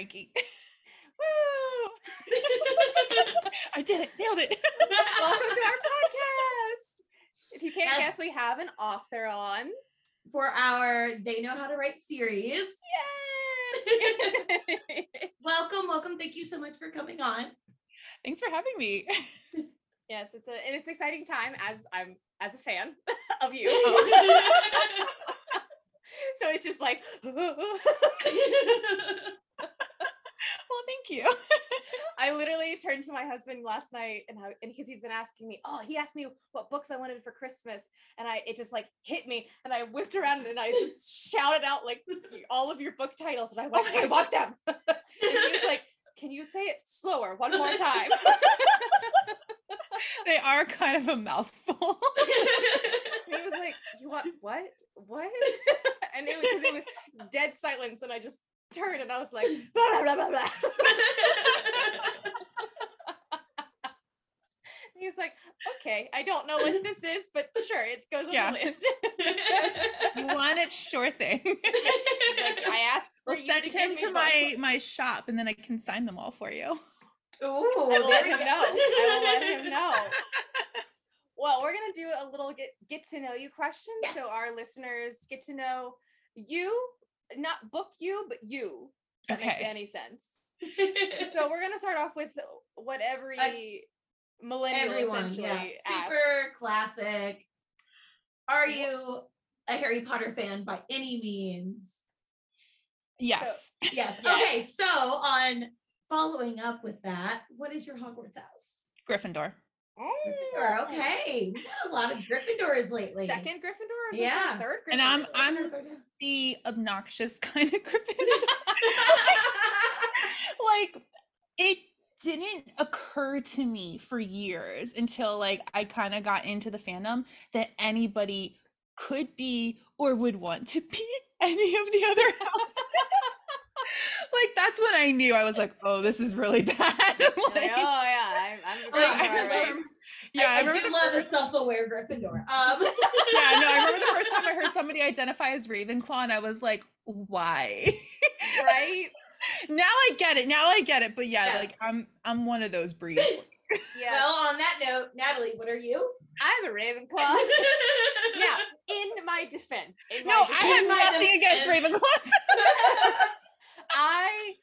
Frankie. Woo! I did it. Nailed it. welcome to our podcast. If you can't Yes. guess, we have an author on. For our They Know How to Write series. Yay! Welcome, welcome. Thank you so much for coming on. Thanks for having me. yes, it's a and it's an exciting time as I'm as a fan of you. So it's just like Well, thank you. I literally turned to my husband last night and I, and because he's been asking me, oh, he asked me what books I wanted for Christmas, and I it just like hit me, and I whipped around and I just shouted out like all of your book titles, and I oh went, I want them. and he was like, can you say it slower one more time? They are kind of a mouthful. And he was like, you want what? What? and it was because it was dead silence, and I just turned and I was like, blah blah blah blah. blah. He was like, okay, I don't know what this is, but sure, it goes on Yeah. the list. you want it? Sure thing. Like, I asked for We'll you send to him to my books." my shop, and then I can sign them all for you. Ooh, I will let him know. I will let him know. Well, we're gonna do a little get get to know you question, so our listeners get to know you, not book you, but you. If that makes Okay. any sense. So we're gonna start off with what every millennial Everyone, essentially yeah. asks. Super classic. Are you a Harry Potter fan by any means? Yes. Yes. Yes. Okay, so on following up with that, what is your Hogwarts house? Gryffindor. Gryffindor. Oh. Okay, we got a lot of Gryffindors lately. Second Gryffindor? Or Yeah. Third Gryffindor? And I'm- I'm- or third, yeah. The obnoxious kind of Gryffindor. like it didn't occur to me for years until like I kind of got into the fandom that anybody could be or would want to be any of the other houses. Like that's when I knew I was like, oh, this is really bad. Like, oh yeah, I'm, I'm a I Gryffindor, right? remember- yeah, I, I remember do the love a self-aware Gryffindor. Um, yeah, no, I remember the first time I heard somebody identify as Ravenclaw, and I was like, why? right? now I get it. Now I get it. But yeah, Yes. like I'm I'm one of those breeds. Yeah. Well, on that note, Natalie, what are you? I'm a Ravenclaw. now, in my defense, in no, my I have In my nothing against defense- Ravenclaws. I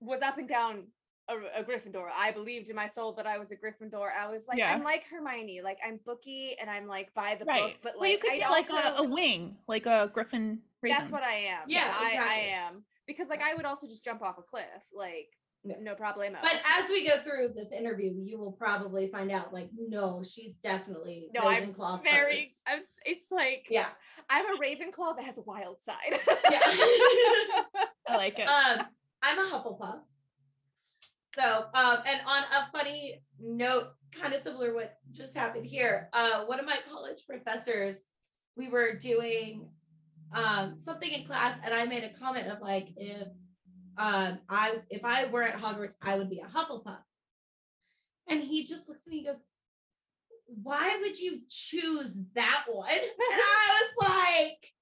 was up and down a, a Gryffindor. I believed in my soul that I was a Gryffindor. I was like, Yeah. I'm like Hermione, like I'm booky and I'm like by the right. book, but like well, you could I be like also, a, a wing, like a Griffin. Raven. that's what I am. Yeah, I, I am because like I would also just jump off a cliff, like Yeah. no problemo. But as we go through this interview, you will probably find out, like, no, she's definitely No, I'm Ravenclaw very, first. I'm, it's like Yeah. I'm a Ravenclaw that has a wild side. Yeah. I like it. um, I'm a Hufflepuff. So, um, and on a funny note, kind of similar what just happened here, uh, one of my college professors, we were doing um something in class, and I made a comment of like, if um I if I were at Hogwarts, I would be a Hufflepuff. And he just looks at me and goes, Why would you choose that one? And I was like,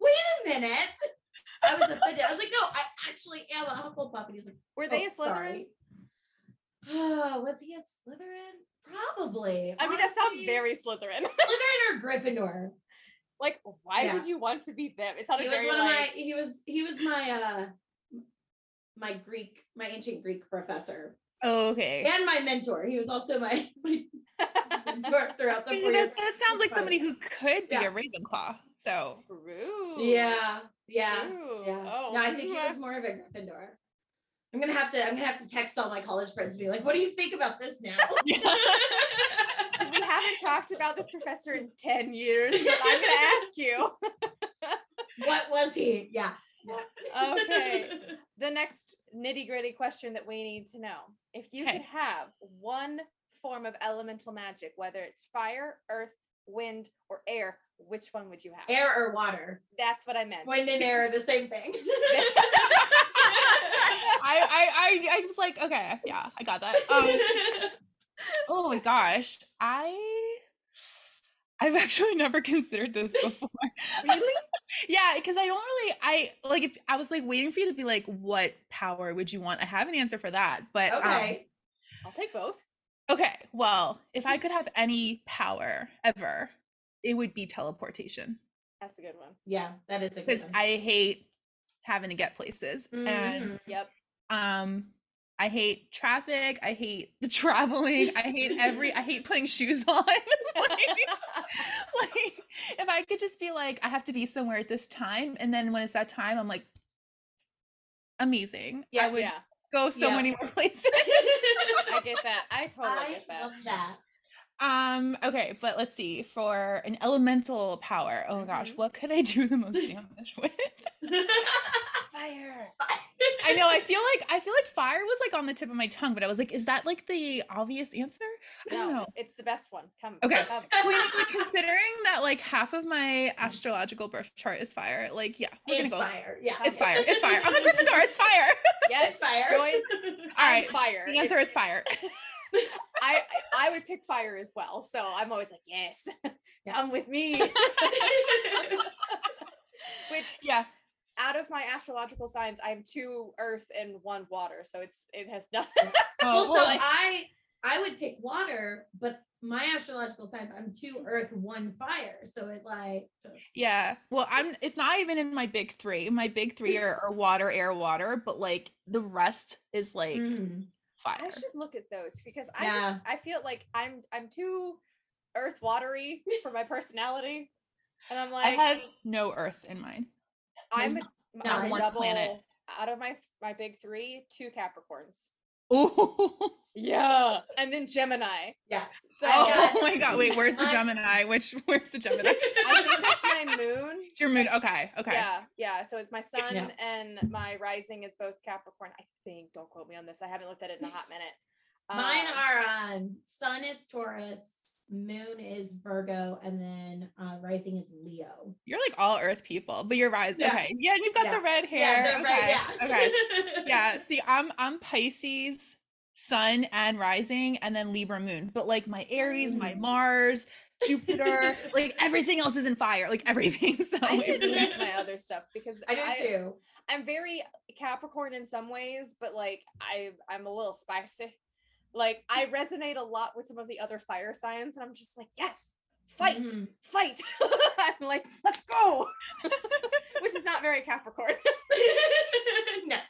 wait a minute. I was offended. I was like, no, I actually am a Hufflepuff. And he was like, Were they "Oh, a Slytherin? sorry." Oh, was he a Slytherin? Probably. I mean, that sounds very Slytherin. Slytherin or Gryffindor. like, why Yeah. would you want to be them? It sounded He was very one of my. He was. He was my. uh my Greek, my ancient Greek professor, Oh, okay. and my mentor. He was also my, my mentor throughout four that, that sounds like somebody who could be Yeah. a Ravenclaw. So True. Yeah, yeah. True. Yeah. Oh, no, I think he mm, was more of a Gryffindor. I'm gonna have to. I'm gonna have to text all my college friends and be like, "What do you think about this now?" we haven't talked about this professor in 10 years, but I'm going to ask you. what was he? Yeah. Okay. The next nitty gritty question that we need to know if you Okay. could have one form of elemental magic, whether it's fire, earth, wind, or air, which one would you have? Air or water? That's what I meant. Wind and air are the same thing. I, I I I was like, okay, yeah, I got that. Um, oh my gosh, I I've actually never considered this before. Really? yeah, because I don't really I like if I was like waiting for you to be like, what power would you want? I have an answer for that. But um, Okay. I'll take both. Okay, well, if I could have any power ever, it would be teleportation. That's a good one. yeah, that is a good Because one. I hate having to get places. And Mhm. Yep. um I hate traffic. I hate the traveling. I hate every I hate putting shoes on. like, like if I could just be like, I have to be somewhere at this time, and then when it's that time, I'm like, amazing. Yeah, I would yeah. Go so Yeah. many more places. I get that. I totally I get that. love that. Um, okay, but let's see. For an elemental power, oh gosh, Mhm. what could I do the most damage with? Fire. I know. I feel like I feel like fire was like on the tip of my tongue, but I was like, is that like the obvious answer? I don't No, know. it's the best one. Come. Okay. come. Well, you know, like, considering that like half of my astrological birth chart is fire, like yeah, we're It's gonna go. fire. Yeah. It's fire. It's fire. I'm a Gryffindor. It's fire. Yes. It's fire. Join. All right. Fire. The answer is fire. I I would pick fire as well. So I'm always like, yes, come with me. Which Yeah. out of my astrological signs, I'm two earth and one water. So it's it has nothing. well, Oh, so well, I I would pick water, but my astrological signs, I'm two earth, one fire. So it like just yeah. Well, I'm. It's not even in my big three. My big three are, are water, air, water, but like the rest is like Mhm. Fire. I should look at those because I Yeah. just, I feel like I'm I'm too earth watery for my personality. And I'm like I have no earth in mine. I'm there's not I'm one double planet. out of my my big three, two Capricorns. Ooh. Yeah. And then Gemini. Yeah. So I got- Oh my god! Wait, where's the Gemini? Which where's the Gemini? I think that's my moon. It's your moon. Okay, okay. Yeah, yeah. So it's my sun Yeah. and my rising is both Capricorn. I think. Don't quote me on this. I haven't looked at it in a hot minute. Mine Um, are um sun is Taurus, moon is Virgo, and then uh rising is Leo. You're like all Earth people, but you're right. Yeah. Okay, yeah, and you've got Yeah. the red hair. Yeah, the okay. yeah. okay. Yeah. See, I'm I'm Pisces, Sun and Rising, and then Libra Moon. But like my Aries, my Mm. Mars, Jupiter, like everything else is in fire. Like everything. So I need to check my other stuff because I do too. I'm very Capricorn in some ways, but like I I'm a little spicy. Like I resonate a lot with some of the other fire signs, and I'm just like, yes, fight, Mhm. fight. I'm like, let's go, which is not very Capricorn. no. yeah,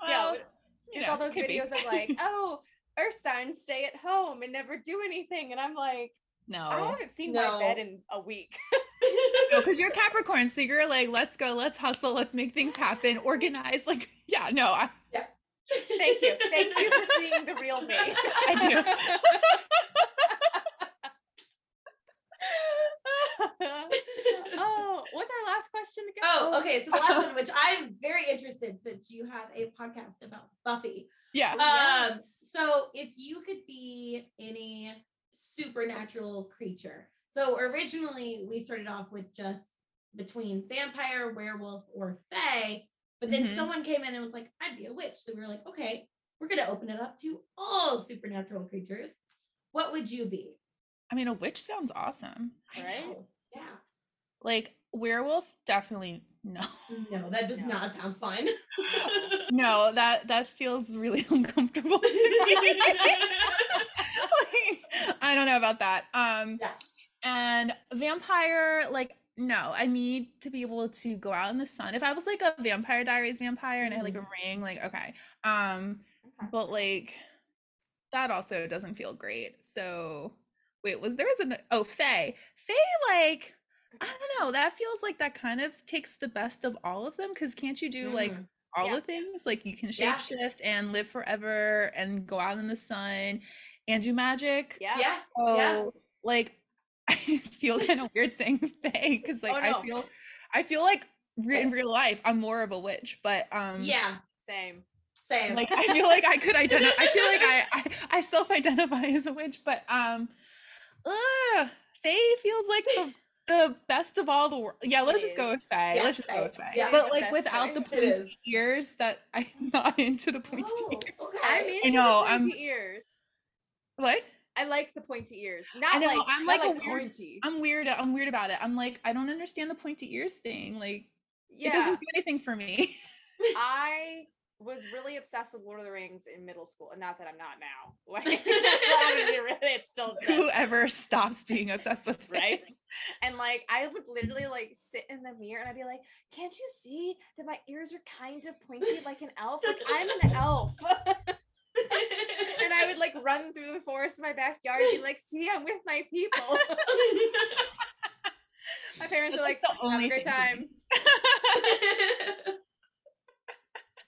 well, but you know, all those could be. videos of like, oh, Earth signs stay at home and never do anything, and I'm like, no, I haven't seen my bed in a week. No, because you're Capricorn, so you're like, let's go, let's hustle, let's make things happen, organize. Like, yeah, no, I, Thank you, thank you for seeing the real me. I do. oh, what's our last question again? Oh, okay. So the last one, which I'm very interested since you have a podcast about Buffy. yeah. Oh, Um, yes. so if you could be any supernatural creature. So originally we started off with just between vampire, werewolf, or fae, but then Mhm. someone came in and was like, I'd be a witch. So we were like, okay, we're gonna open it up to all supernatural creatures. What would you be? I mean, a witch sounds awesome. I Right? know. Yeah. Like werewolf, definitely no. No, that does No. not sound fun. No, that that feels really uncomfortable to me. Like, I don't know about that. Um Yeah. and vampire, like no, I need to be able to go out in the sun. If I was like a Vampire Diaries vampire and I had like a ring, like okay. Um Okay. but like that also doesn't feel great. So wait, was there was an oh fae. fae like I don't know, that feels like that kind of takes the best of all of them because can't you do like Mhm. all Yeah. the things? Like you can Yeah. shapeshift and live forever and go out in the sun and do magic. Yeah. yeah. So yeah. like I feel kind of weird saying fae because like Oh, no. I feel I feel like re- in real life I'm more of a witch, but um Yeah. Same. Same. like I feel like I could identify. I feel like I I, I self-identify as a witch, but um, uh, fae feels like the the best of all the world. Yeah, let's just go with. fae. Yeah, let's just go with fae. Yeah. But like without the choice. It pointy ears, that I'm not into the pointy Oh, ears. okay. I'm into know, the I'm- pointy ears. What? I like the pointy ears. Not know, like I'm not like a like weird- I'm weird. I'm weird about it. I'm like, I don't understand the pointy ears thing. Like, yeah. it doesn't do anything for me. I was really obsessed with Lord of the Rings in middle school, and not that I'm not now. Like, really, it's still obsessed, Whoever stops being obsessed with it. right? And like, I would literally like sit in the mirror, and I'd be like, "Can't you see that my ears are kind of pointy like an elf? Like I'm an elf." And I would like run through the forest in my backyard, and be like, "See, I'm with my people." my parents That's, are like, like, the "Have only a great thing for me. time."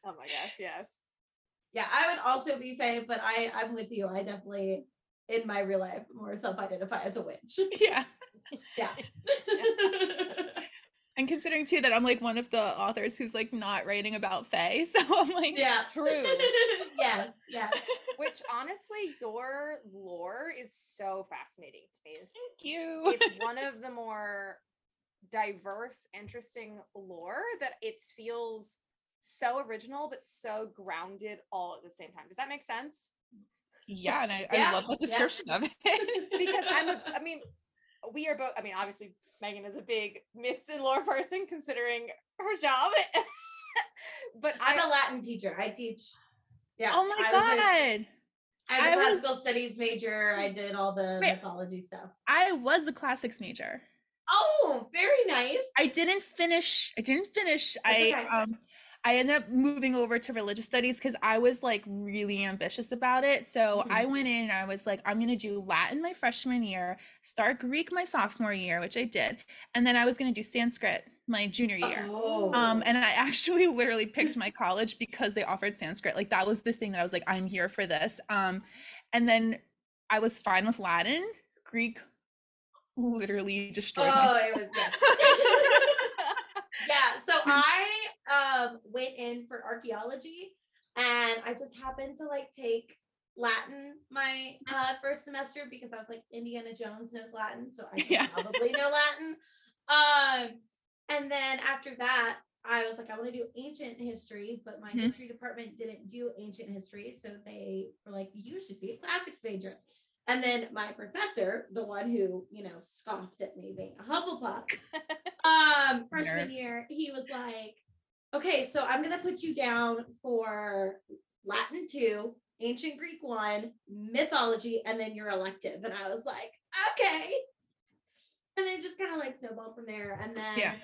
Oh my gosh, yes. yeah, I would also be fae, but I I'm with you. I definitely in my real life more self-identify as a witch. yeah. Yeah. And considering too that I'm like one of the authors who's like not writing about fae. So I'm like, yeah. True. yes. Yes. Which honestly, your lore is so fascinating to me. thank you. It's one of the more diverse, interesting lore that it feels so original but so grounded all at the same time. Does that make sense? yeah, and I, Yeah, I love the yeah. description of it. Because I'm a, I mean, we are both, I mean, obviously Megan is a big myths and lore person considering her job. but I'm I a Latin teacher. I teach. Yeah. oh my I was god. a- I was a I was- classical studies major. I did all the Wait. mythology stuff. I was a classics major. Oh, very nice. I didn't finish. I didn't finish. That's I okay. um I ended up moving over to religious studies because I was like really ambitious about it. So I went in and I was like, I'm gonna do Latin my freshman year, start Greek my sophomore year, which I did, and then I was gonna do Sanskrit my junior year. Oh. Um, and I actually literally picked my college because they offered Sanskrit. Like that was the thing that I was like, I'm here for this. Um, and then I was fine with Latin. Greek literally destroyed Oh, it was yes. yeah. So I um went in for archaeology and I just happened to like take Latin my uh first semester because I was like Indiana Jones knows Latin, so I Yeah. probably know Latin. Um and then after that I was like, I want to do ancient history, but my Mhm. history department didn't do ancient history. So they were like, you should be a classics major. And then my professor, the one who, you know, scoffed at me being a Hufflepuff, um, freshman Nerd. year, he was like, okay, so I'm gonna put you down for Latin two, ancient Greek one, mythology, and then your elective. And I was like, okay. And then just kind of like snowballed from there. And then Yeah.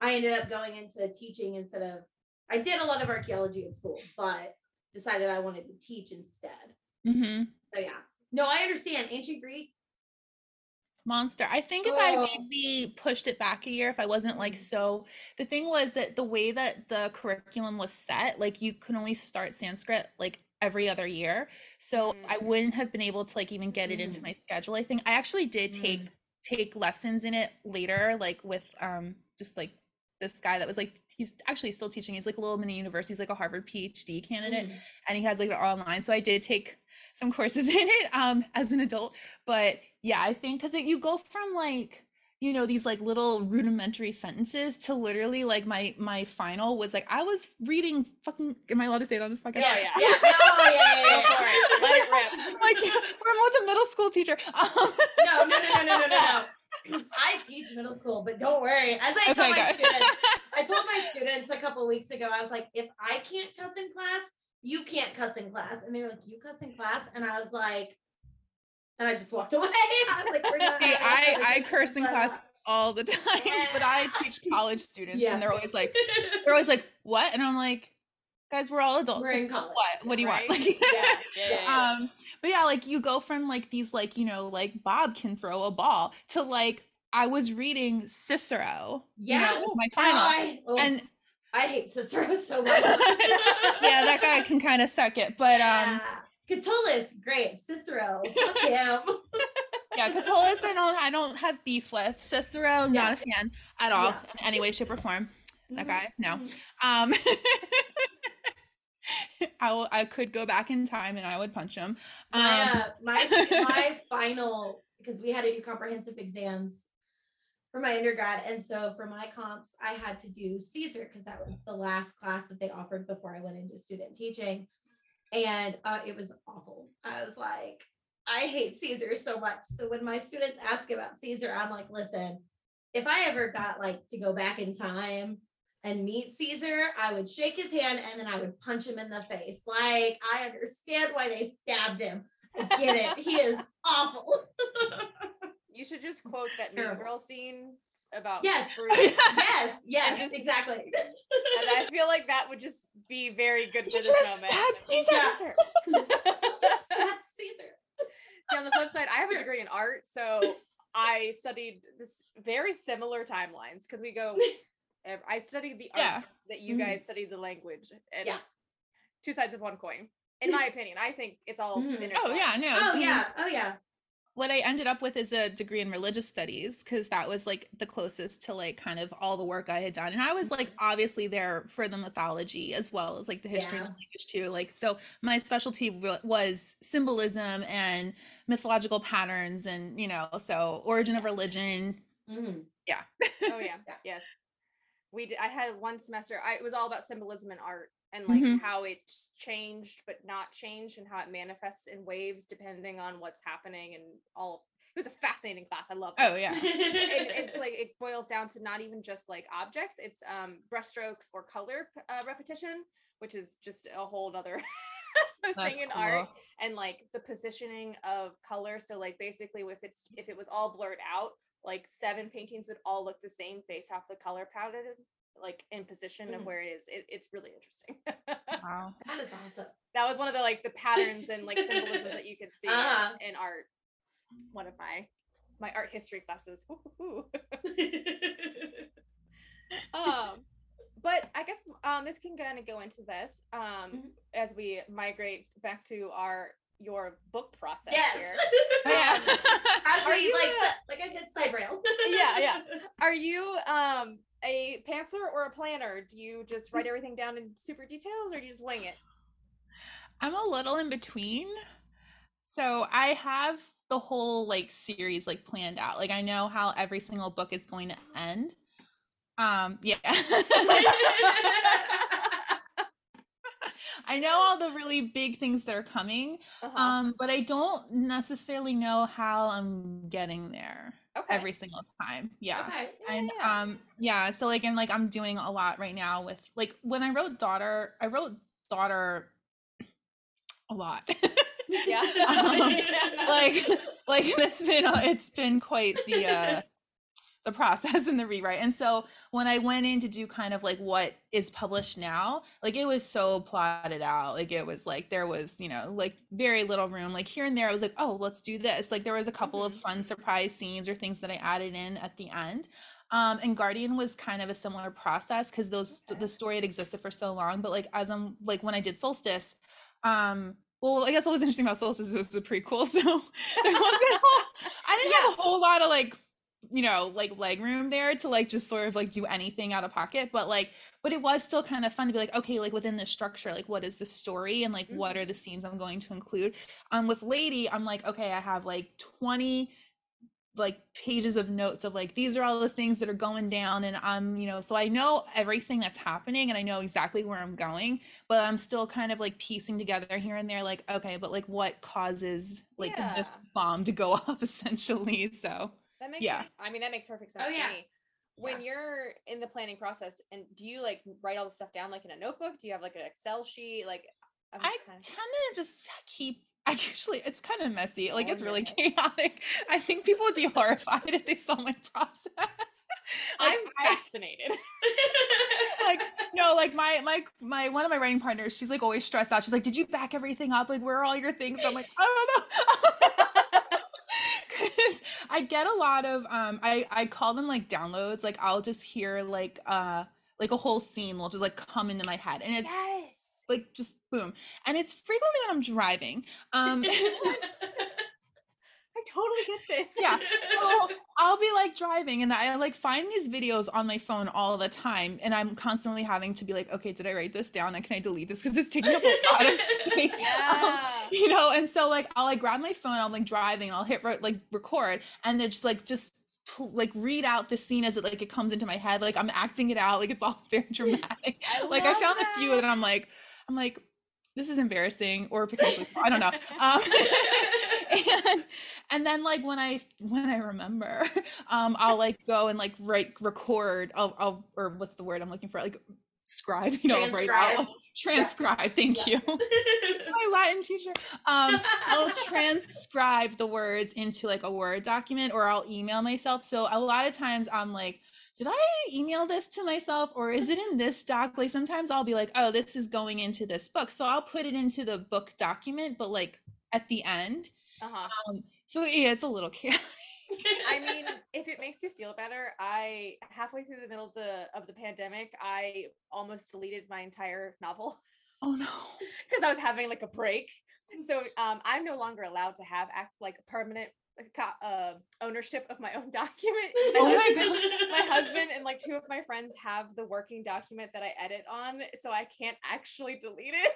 I ended up going into teaching instead of I did a lot of archaeology in school, but decided I wanted to teach instead. hmm So yeah. No, I understand. Ancient Greek. Monster. I think if I Oh. maybe pushed it back a year, if I wasn't like Mm. so, the thing was that the way that the curriculum was set, like you can only start Sanskrit like every other year. So I Mm. wouldn't have been able to like even get it into Mm. my schedule. I think I actually did take Mm. take lessons in it later, like with um just like this guy that was like he's actually still teaching. He's like a little mini university. He's like a Harvard PhD candidate Mm. and he has like it online so i did take some courses in it um as an adult but yeah i think because you go from like you know these like little rudimentary sentences to literally like my my final was like i was reading fucking am i allowed to say it on this podcast Yeah, yeah. yeah. Oh, yeah, yeah, yeah, for. Let it rip. I'm like we're with a middle school teacher um, No, no, no, no, no, no, no, no. I teach middle school, but don't worry. As I tell Okay, my students, I told my students a couple weeks ago, I was like, if I can't cuss in class, you can't cuss in class. And they were like, you cuss in class? And I was like, and I just walked away. I was like, we're not. See, I a I curse in class all the time, but I teach college students, Yeah. and they're always like, they're always like, "What?" And I'm like, "Guys, we're all adults. We're like, in college. What? What do you Right? want?" Like, Yeah, yeah, yeah, yeah. um but yeah like you go from like these like you know like bob can throw a ball to like i was reading cicero you know, Yeah. my final I, oh, and I hate Cicero so much. yeah that guy can kind of suck it but um Catullus, great. Cicero, fuck him. yeah catullus i don't i don't have beef with cicero not a fan at all Yeah. in any way shape or form that Mhm, guy no mhm. um I, will, I could go back in time and I would punch him. my Um, uh, my my final because we had to do comprehensive exams for my undergrad, and so for my comps, I had to do Caesar because that was the last class that they offered before I went into student teaching, and uh, it was awful. I was like, I hate Caesar so much. So when my students ask about Caesar, I'm like, listen, if I ever got like to go back in time and meet Caesar, I would shake his hand and then I would punch him in the face. Like, I understand why they stabbed him. I get it. He is awful. You should just quote that Mean Girl scene about Yes. Yes, yes, just- exactly. And I feel like that would just be very good for You this just moment. stabbed Caesar. Yeah. Caesar. Just stab Caesar. See, on the flip side, I have a degree in art, so I studied this very similar timelines because we go. Ev- I studied the art Yeah. that you Mhm. guys studied the language, and Yeah. two sides of one coin. In my opinion, I think it's all intertwined. Oh yeah, no. Oh the- yeah. Oh yeah. What I ended up with is a degree in religious studies because that was like the closest to like kind of all the work I had done. And I was like obviously there for the mythology as well as like the history Yeah. and the language too. Like so my specialty wa- was symbolism and mythological patterns and you know, so origin of religion. Mhm. Yeah. Oh yeah, Yeah. yes. We did, I had one semester. I it was all about symbolism and art and like Mhm. how it's changed but not changed and how it manifests in waves depending on what's happening and all. It was a fascinating class. I love it. Oh yeah. and it's like it boils down to not even just like objects it's um brushstrokes or color uh, repetition which is just a whole other thing That's in art and like the positioning of color so like basically if it's if it was all blurred out like seven paintings would all look the same based off the color palette like in position of Mhm. where it is it, it's really interesting Wow. that is awesome. that was one of the like the patterns and like symbolism that you could see in- Uh-huh. in art one of my my art history classes um but i guess um this can kind of go into this um Mhm. as we migrate back to our your book process yes. here yeah. As Are you like, a- like I said, side rail. Yeah, yeah. are you um a pantser or a planner do you just write everything down in super details or do you just wing it I'm a little in between. So I have the whole like series like planned out. Like I know how every single book is going to end. Um yeah. I know all the really big things that are coming. uh-huh. Um but I don't necessarily know how I'm getting there okay every single time. Yeah. Okay. Yeah, and yeah. um yeah so like and like i'm doing a lot right now with like when i wrote daughter i wrote daughter a lot yeah, Um, Yeah. like like it's been uh, it's been quite the uh the process and the rewrite. And so when i went in to do kind of like what is published now like it was so plotted out. Like it was like there was you know like very little room. Like here and there i was like oh let's do this. Like there was a couple of fun surprise scenes or things that i added in at the end. Um and guardian was kind of a similar process because those Okay. the story had existed for so long but like as i'm like when i did solstice um well i guess what was interesting about solstice is it was a prequel so there wasn't a whole, i didn't have a whole lot of like you know like leg room there to like just sort of like do anything out of pocket but like but it was still kind of fun to be like okay like within this structure like what is the story and like what Mhm. are the scenes i'm going to include? Um with lady i'm like okay i have like 20 like pages of notes of like these are all the things that are going down and i'm you know so i know everything that's happening and i know exactly where i'm going but i'm still kind of like piecing together here and there like okay but like what causes like this bomb to go off essentially so That makes Yeah. sense. I mean, that makes perfect oh, sense Oh, to yeah. me. When you're in the planning process, and do you like write all the stuff down like in a notebook? Do you have like an Excel sheet? Like, I just kind tend to just keep. Actually, it's kind of messy. Like Oh, it's really yeah. chaotic. I think people would be horrified if they saw my process. Like, I'm I- fascinated. like no, like my my my one of my writing partners. She's like always stressed out. She's like, "Did you back everything up? Like, where are all your things?" I'm like, "I don't know." Because I get a lot of um, I I call them like downloads. Like I'll just hear like uh like a whole scene will just like come into my head, and it's yes. like just boom and it's frequently when i'm driving um totally get this. yeah so i'll be like driving and i like find these videos on my phone all the time and i'm constantly having to be like okay did i write this down and can i delete this because it's taking up a lot of space Um, Yeah. you know and so like i'll like grab my phone i'm like driving and i'll hit like record and they're just like just like read out the scene as it like it comes into my head like i'm acting it out like it's all very dramatic I like I found a few and I'm like, I'm like, this is embarrassing or potentially, I don't know. Um, and and then like when I when I remember, um, I'll like go and like write record. I'll, I'll or what's the word I'm looking for? Like scribe. You know, write Transcribe. out. Transcribe. Thank Yeah. you. My Latin teacher. Um, I'll transcribe the words into like a Word document or I'll email myself. So a lot of times I'm like, did I email this to myself or is it in this doc? Like sometimes I'll be like, oh, this is going into this book. So I'll put it into the book document, but like at the end. Uh-huh. Um, so yeah, it's a little chaotic. I mean, if it makes you feel better, I halfway through the middle of the of the pandemic, I almost deleted my entire novel oh no. because I was having like a break. So um, I'm no longer allowed to have act like permanent uh, uh, ownership of my own document. Oh my husband- my husband and like two of my friends have the working document that I edit on, so I can't actually delete it.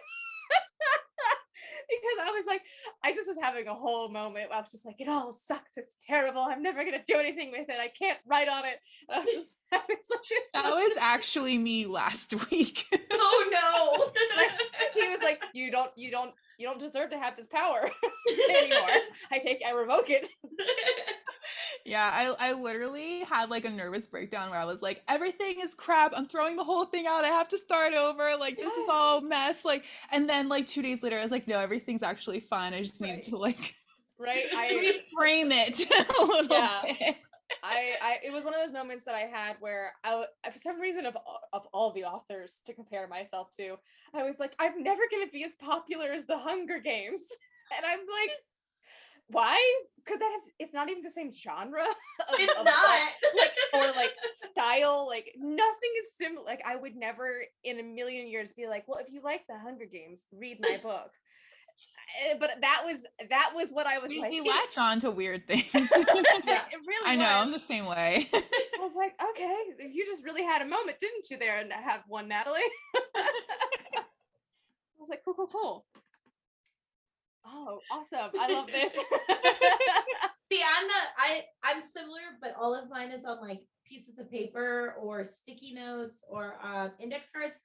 Because I was like, I just was having a whole moment. where I was just like, it all sucks. It's terrible. I'm never gonna do anything with it. I can't write on it. And I was just, I was like, That was actually me last week. oh no. like, he was like, "You don't, you don't, you don't deserve to have this power anymore. I take, I revoke it." Yeah, I I literally had like a nervous breakdown where I was like, everything is crap. I'm throwing the whole thing out. I have to start over. Like this is Yes. all mess. Like, and then like two days later, I was like, no, everything's actually fine. I just needed to like Right? I, reframe it a little Yeah. bit. I, I, it was one of those moments that I had where I, for some reason of of all the authors to compare myself to, I was like, I'm never gonna be as popular as the Hunger Games, and I'm like, why? Because that has, it's not even the same genre. of- It's of, not. like, or like style like nothing is similar like i would never in a million years be like well if you like the hunger games read my book Eh, but that was that was what i was We, like we latch on to weird things. Yeah. it really I know, I'm the same way. i was like okay you just really had a moment didn't you there and have one natalie i was like cool cool cool oh awesome i love this See, I'm the I I'm similar, but all of mine is on like pieces of paper or sticky notes or um, index cards.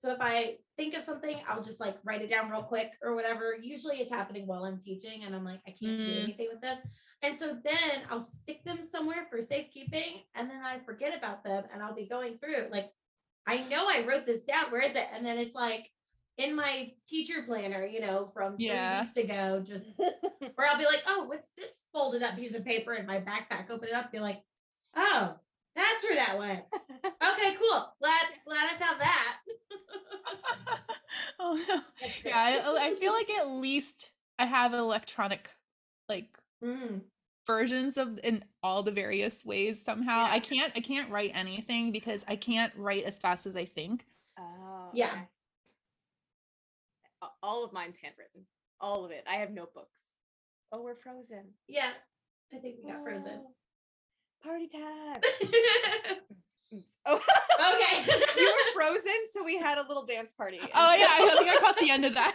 So if I think of something, I'll just like write it down real quick or whatever. Usually it's happening while I'm teaching, and I'm like, I can't do Mm. anything with this. And so then I'll stick them somewhere for safekeeping, and then I forget about them, and I'll be going through like, I know I wrote this down. Where is it? And then it's like in my teacher planner, you know, from three Yeah. weeks ago, just where I'll be like, oh, what's this folded up piece of paper in my backpack? Open it up, be like, oh, that's where that went. Okay, cool. Glad glad I found that. oh no. Yeah, I, I feel like at least I have electronic like Mm, versions of in all the various ways somehow. I can't I can't write anything because I can't write as fast as I think. oh Yeah. Okay. A- all of mine's handwritten all of it i have notebooks oh we're frozen yeah, I think we got frozen. Oh, party time okay. Oh you were frozen so we had a little dance party Oh yeah, I think I caught the end of that.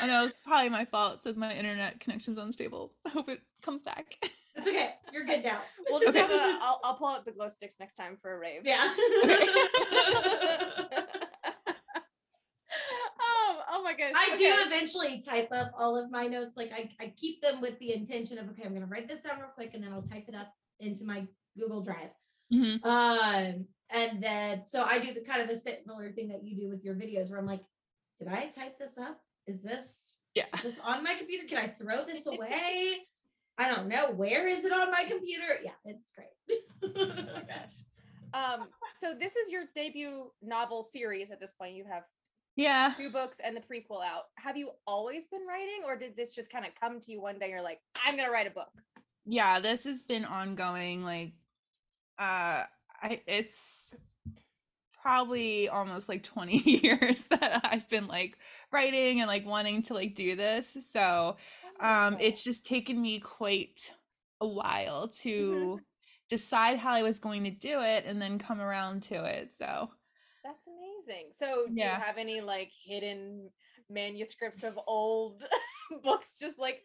I know it's probably my fault. It says my internet connection's unstable. I hope it comes back. it's okay. You're good now. we'll just Okay. have a, I'll, I'll pull out the glow sticks next time for a rave Yeah. my gosh I okay. do eventually type up all of my notes. Like I, I keep them with the intention of okay, I'm gonna write this down real quick and then I'll type it up into my Google Drive. Mhm. Um, and then so I do the kind of a similar thing that you do with your videos where I'm like, did I type this up? Is this Yeah. is this on my computer? Can I throw this away? I don't know. Where is it on my computer? Yeah, it's great. oh my gosh um so this is your debut novel series at this point you have Yeah. two books and the prequel out have you always been writing or did this just kind of come to you one day you're like i'm gonna write a book Yeah, this has been ongoing like uh I it's probably almost like 20 years that I've been like writing and like wanting to like do this. So um it's just taken me quite a while to decide how I was going to do it and then come around to it. So amazing. So, do Yeah. you have any like hidden manuscripts of old books just like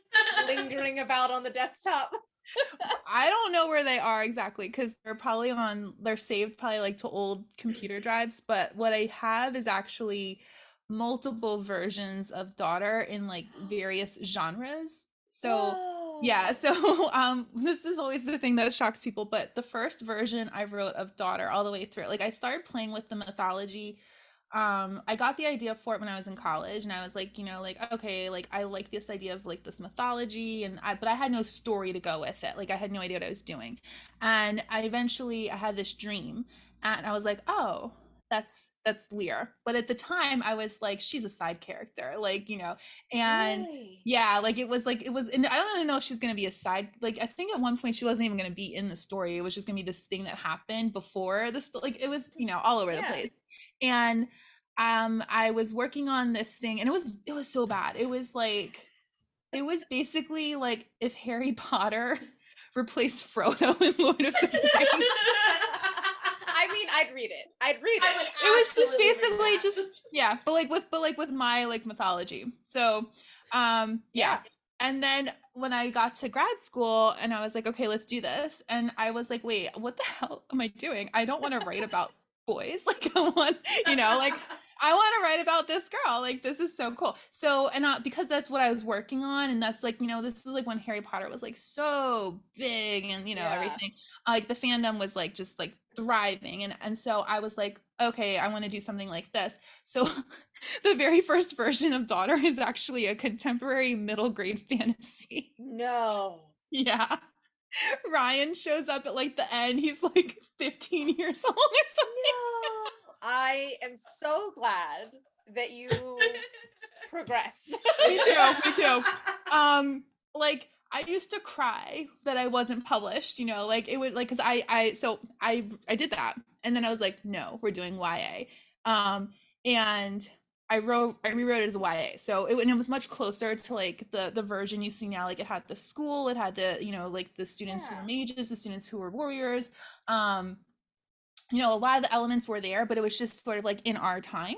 lingering about on the desktop? I don't know where they are exactly because they're probably on, they're saved probably like to old computer drives. But what I have is actually multiple versions of daughter in like various genres. So Whoa. Yeah, so um this is always the thing that shocks people, but the first version I wrote of daughter all the way through. Like I started playing with the mythology um i got the idea for it when i was in college and i was like you know like okay like i like this idea of like this mythology and i but i had no story to go with it like i had no idea what i was doing and i eventually i had this dream and i was like oh that's that's Lyr but at the time i was like she's a side character like you know and Really? yeah like it was like it was and i don't even know if she was going to be a side like i think at one point she wasn't even going to be in the story it was just going to be this thing that happened before the sto- like it was you know all over the place and um i was working on this thing and it was it was so bad it was like it was basically like if harry potter replaced frodo in lord of the rings I'd read it. I'd read it. it was just basically just yeah but like with but like with my like mythology so um yeah. and then when i got to grad school and i was like okay let's do this and i was like wait what the hell am i doing i don't want to write about boys like i want you know like I want to write about this girl. Like this is so cool. So and uh, because that's what I was working on, and that's like you know this was like when Harry Potter was like so big, and you know Yeah. everything. Like the fandom was like just like thriving, and and so I was like, okay, I want to do something like this. So the very first version of Daughter is actually a contemporary middle grade fantasy. No. Yeah. Rhyan shows up at like the end. He's like 15 years old or something. No. I am so glad that you progressed. me too me too um like i used to cry that i wasn't published you know like it would like because i i so i i did that. And then i was like no we're doing ya um and i wrote i rewrote it as a. Ya so it, and it was much closer to like the the version you see now. Like it had the school it had the you know like the students who were mages the students who were warriors. Um you know a lot of the elements were there but it was just sort of like in our time.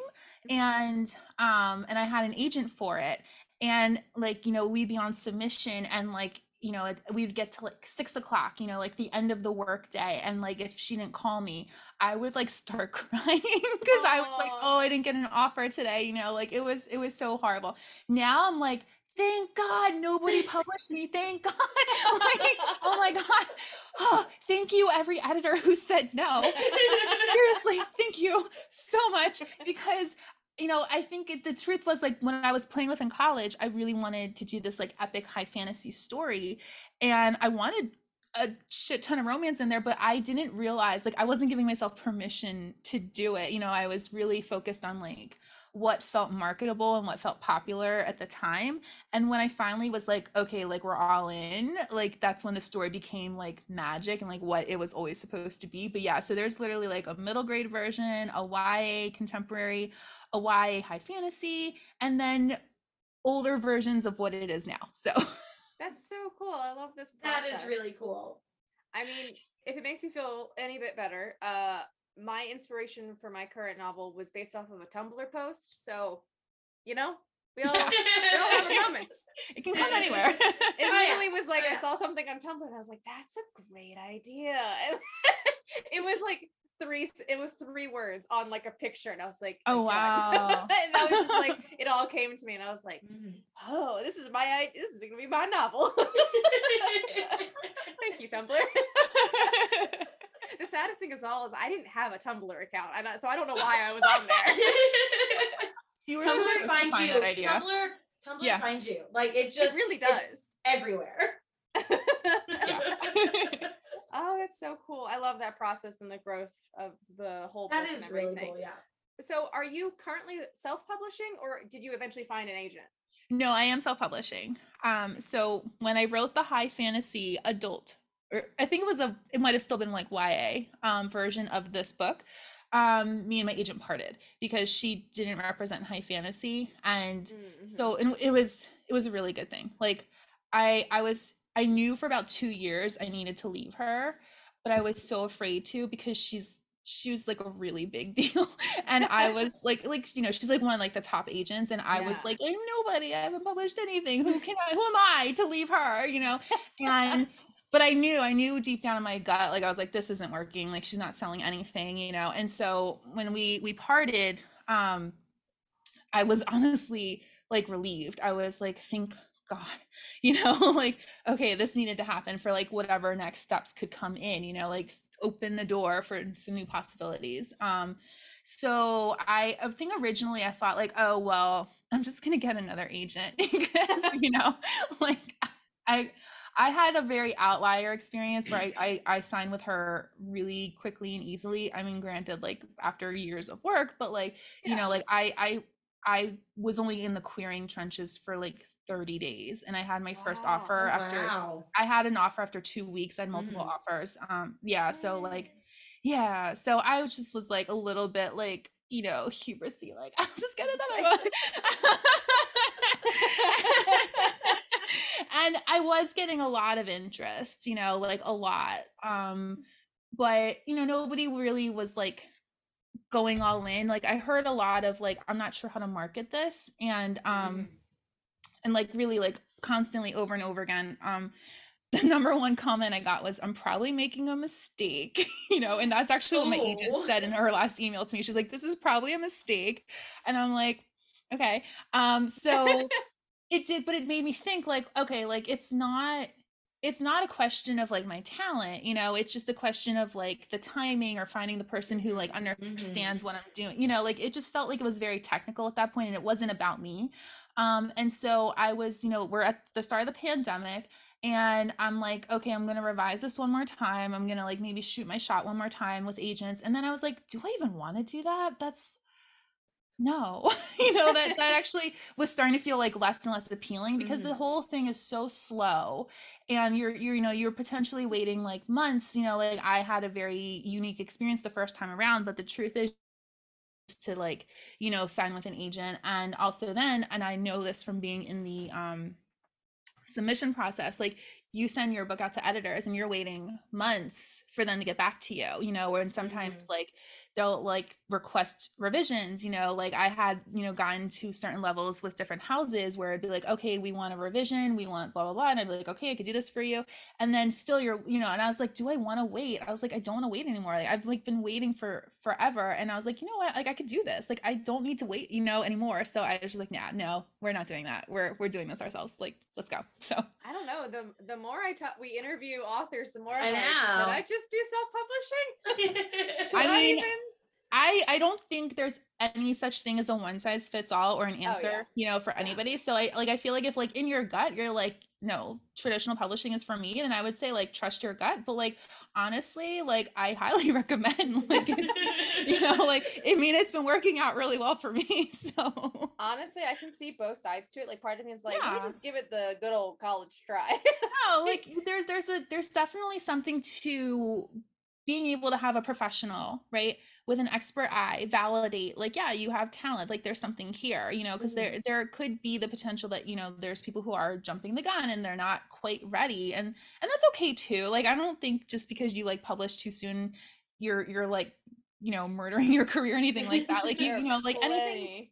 And um and i had an agent for it and like you know we'd be on submission and like you know we'd get to like six o'clock you know like the end of the work day and like if she didn't call me i would like start crying because i was like oh i didn't get an offer today you know like it was it was so horrible. Now i'm like thank god nobody published me thank god. Like oh my god. Oh, thank you every editor who said no. Seriously thank you so much because you know i think it, the truth was like when i was playing with in college i really wanted to do this like epic high fantasy story and i wanted a shit ton of romance in there but i didn't realize like i wasn't giving myself permission to do it you know i was really focused on like what felt marketable and what felt popular at the time and when i finally was like okay like we're all in like that's when the story became like magic and like what it was always supposed to be but yeah so there's literally like a middle grade version a ya contemporary a ya high fantasy and then older versions of what it is now so That's so cool. I love this that process. is really cool. I mean, if it makes you feel any bit better, uh my inspiration for my current novel was based off of a Tumblr post. So, you know, we all, Yeah. we all have our moments. it can come anywhere It Oh, yeah. literally was like Oh, I yeah. saw something on Tumblr and I was like, "That's a great idea." It was like three. It was three words on like a picture, and I was like, Oh, "I'm wow. and I was just like, it all came to me, and I was like, Mhm. "Oh, this is my idea. This is gonna be my novel." Thank you, Tumblr. The saddest thing is all is I didn't have a Tumblr account, and I, so I don't know why I was on there. you were Tumblr supposed finds find you. that idea Tumblr, Tumblr Yeah. finds you. Like it just it really it's does. everywhere. Oh, that's so cool. I love that process and the growth of the whole That book is and really cool. Yeah. So, are you currently self-publishing, or did you eventually find an agent? No, I am self-publishing. Um, so when I wrote the high fantasy adult, or I think it was a, it might have still been like YA um, version of this book. Um, me and my agent parted because she didn't represent high fantasy, and Mhm. so and it was it was a really good thing. Like I I was I knew for about two years I needed to leave her, but I was so afraid to because she's she was like a really big deal and i was like like you know she's like one of like the top agents and i was like i'm nobody i haven't published anything who can i who am i to leave her you know and but i knew i knew deep down in my gut like i was like this isn't working like she's not selling anything you know and so when we we parted um I was honestly like relieved. I was like, thank God, you know, like, okay, this needed to happen for like whatever next steps could come in, you know, like open the door for some new possibilities. Um, so I, I think originally I thought like, oh well, I'm just gonna get another agent because you know, like I I had a very outlier experience where I, I, I signed with her really quickly and easily. I mean, granted, like after years of work, but like yeah. you know, like I I I was only in the querying trenches for like 30 days and I had my wow. first offer oh, after wow. I had an offer after two weeks. I had multiple mm. offers. Um yeah, so like yeah, so I just was like a little bit like, you know, hubrisy, like I'll just get another one. and I was getting a lot of interest, you know, like a lot. Um but you know, nobody really was like going all in. Like I heard a lot of like I'm not sure how to market this and um mm-hmm. and like really like constantly over and over again um the number one comment I got was I'm probably making a mistake, you know, and that's actually what my agent oh. said in her last email to me. She's like this is probably a mistake and I'm like okay. Um so it did but it made me think like okay, like it's not it's not a question of like my talent you know it's just a question of like the timing or finding the person who like understands mm-hmm. what i'm doing you know like it just felt like it was very technical at that point and it wasn't about me um and so i was you know we're at the start of the pandemic and i'm like okay i'm gonna revise this one more time i'm gonna like maybe shoot my shot one more time with agents and then i was like do i even want to do that that's no you know that that actually was starting to feel like less and less appealing because mm-hmm. the whole thing is so slow and you're you're you know you're potentially waiting like months you know like i had a very unique experience the first time around but the truth is to like you know sign with an agent and also then and i know this from being in the um submission process like you send your book out to editors and you're waiting months for them to get back to you you know and sometimes mm-hmm. like they'll like request revisions you know like i had you know gotten to certain levels with different houses where it'd be like okay we want a revision we want blah blah blah and i'd be like okay i could do this for you and then still you're you know and i was like do i want to wait? I was like i don't want to wait anymore like i've like been waiting for forever and i was like you know what? Like i could do this like i don't need to wait you know anymore so i was just like nah no we're not doing that we're we're doing this ourselves like let's go so. I don't know the the more i talk we interview authors the more I'm i know like, should i just do self-publishing? I mean even I I don't think there's any such thing as a one size fits all or an oh, answer, oh, yeah. you know, for anybody. So I like I feel like if like in your gut you're like no, traditional publishing is for me, then I would say like trust your gut, but like honestly, like I highly recommend like it's you know, like I mean it's been working out really well for me. So honestly, I can see both sides to it. Like part of me is like, yeah. let me just give it the good old college try. no, like there's there's a there's definitely something to being able to have a professional, right? With an expert eye validate like yeah you have talent like there's something here you know because mm-hmm. there there could be the potential that you know there's people who are jumping the gun and they're not quite ready and and that's okay too like i don't think just because you like publish too soon you're you're like you know murdering your career or anything like that like you, you know like plenty, anything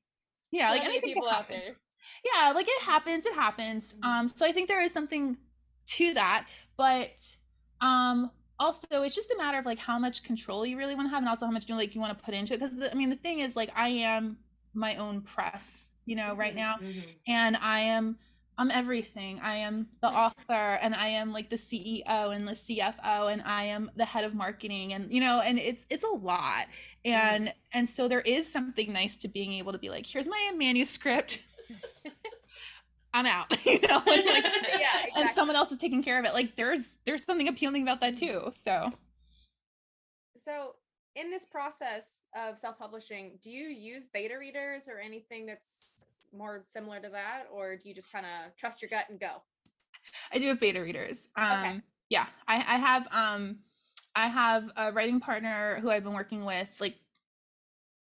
yeah like anything people out there yeah like it happens it happens mm-hmm. um so i think there is something to that but um also it's just a matter of like how much control you really want to have and also how much you like you want to put into it because i mean the thing is like i am my own press you know right mm-hmm, now mm-hmm. and i am i'm everything i am the author and i am like the ceo and the cfo and i am the head of marketing and you know and it's it's a lot and mm-hmm. and so there is something nice to being able to be like here's my manuscript I'm out, you know, and like, yeah, exactly. and someone else is taking care of it. Like there's there's something appealing about that too. So, so in this process of self-publishing, do you use beta readers or anything that's more similar to that, or do you just kind of trust your gut and go? I do have beta readers. Um, okay. Yeah, I, I have um, I have a writing partner who I've been working with like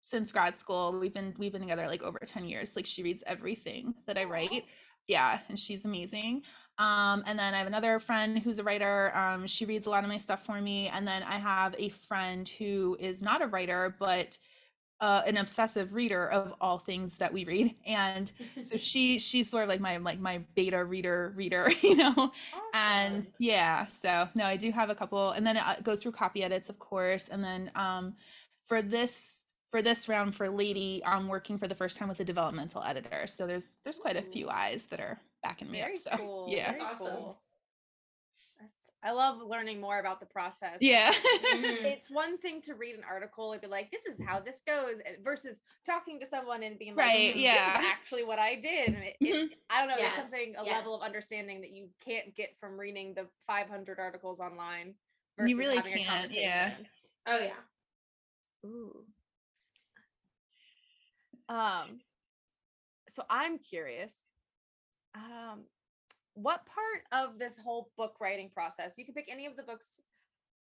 since grad school. We've been we've been together like over ten years. Like she reads everything that I write yeah and she's amazing um, and then i have another friend who's a writer um, she reads a lot of my stuff for me and then i have a friend who is not a writer but uh, an obsessive reader of all things that we read and so she she's sort of like my like my beta reader reader you know awesome. and yeah so no i do have a couple and then it uh, goes through copy edits of course and then um for this for this round for lady i'm working for the first time with a developmental editor so there's there's quite a few eyes that are backing me Very up so cool. yeah very awesome. cool. I love learning more about the process. yeah. It's one thing to read an article and be like, "This is how this goes," versus talking to someone and being like, Right, "Mhm, yeah. this is actually what I did." And it, it- I don't know, Yes, it's something a level of understanding that you can't get from reading the 500 articles online. You really having can't, yeah. conversation. Oh yeah. Ooh. Um, so I'm curious. Um, what part of this whole book writing process? You can pick any of the books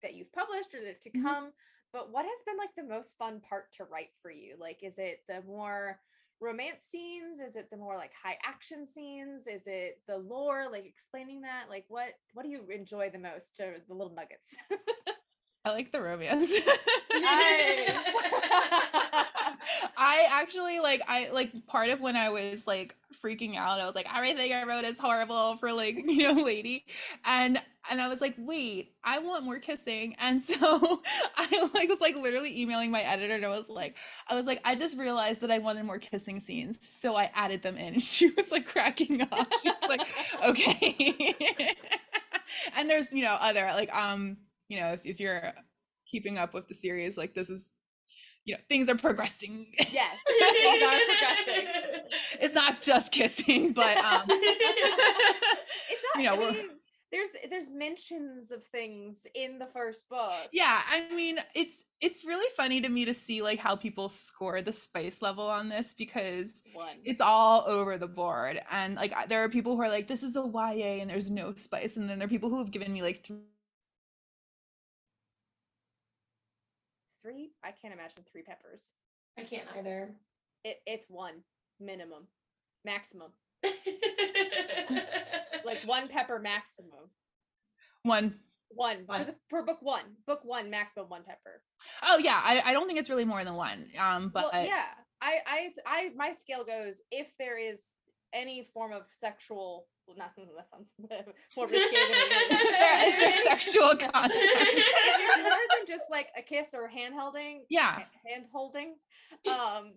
that you've published or that to Mhm. come, but what has been like the most fun part to write for you? Like, is it the more romance scenes? Is it the more like high action scenes? Is it the lore? Like explaining that? Like, what what do you enjoy the most? Or the little nuggets? i like the romance Nice. I actually like I like part of when I was like freaking out, I was like, everything I wrote is horrible for like, you know, lady. And and I was like, wait, I want more kissing. And so I like was like literally emailing my editor and I was like, I was like, I just realized that I wanted more kissing scenes. So I added them in. She was like cracking up. She was like, okay. and there's, you know, other like um, you know, if, if you're keeping up with the series, like this is you know, things are progressing. yes, things are progressing. it's not just kissing, but um it's not you know, I mean, there's there's mentions of things in the first book yeah, I mean, it's it's really funny to me to see like how people score the spice level on this because one it's all over the board and like there are people who are like this is a YA and there's no spice and then there are people who have given me like th- three i can't imagine three peppers. I can't either. it, it's one minimum maximum. Like one pepper maximum. One. One. For, the, for book one. Book one maximum one pepper. Oh yeah, I, I don't think it's really more than one. Um but well yeah. I, I i my scale goes if there is any form of sexual well not that sounds more risque than is. is there, is there sexual content? it's more than just like a kiss or hand holding Yeah. hand holding um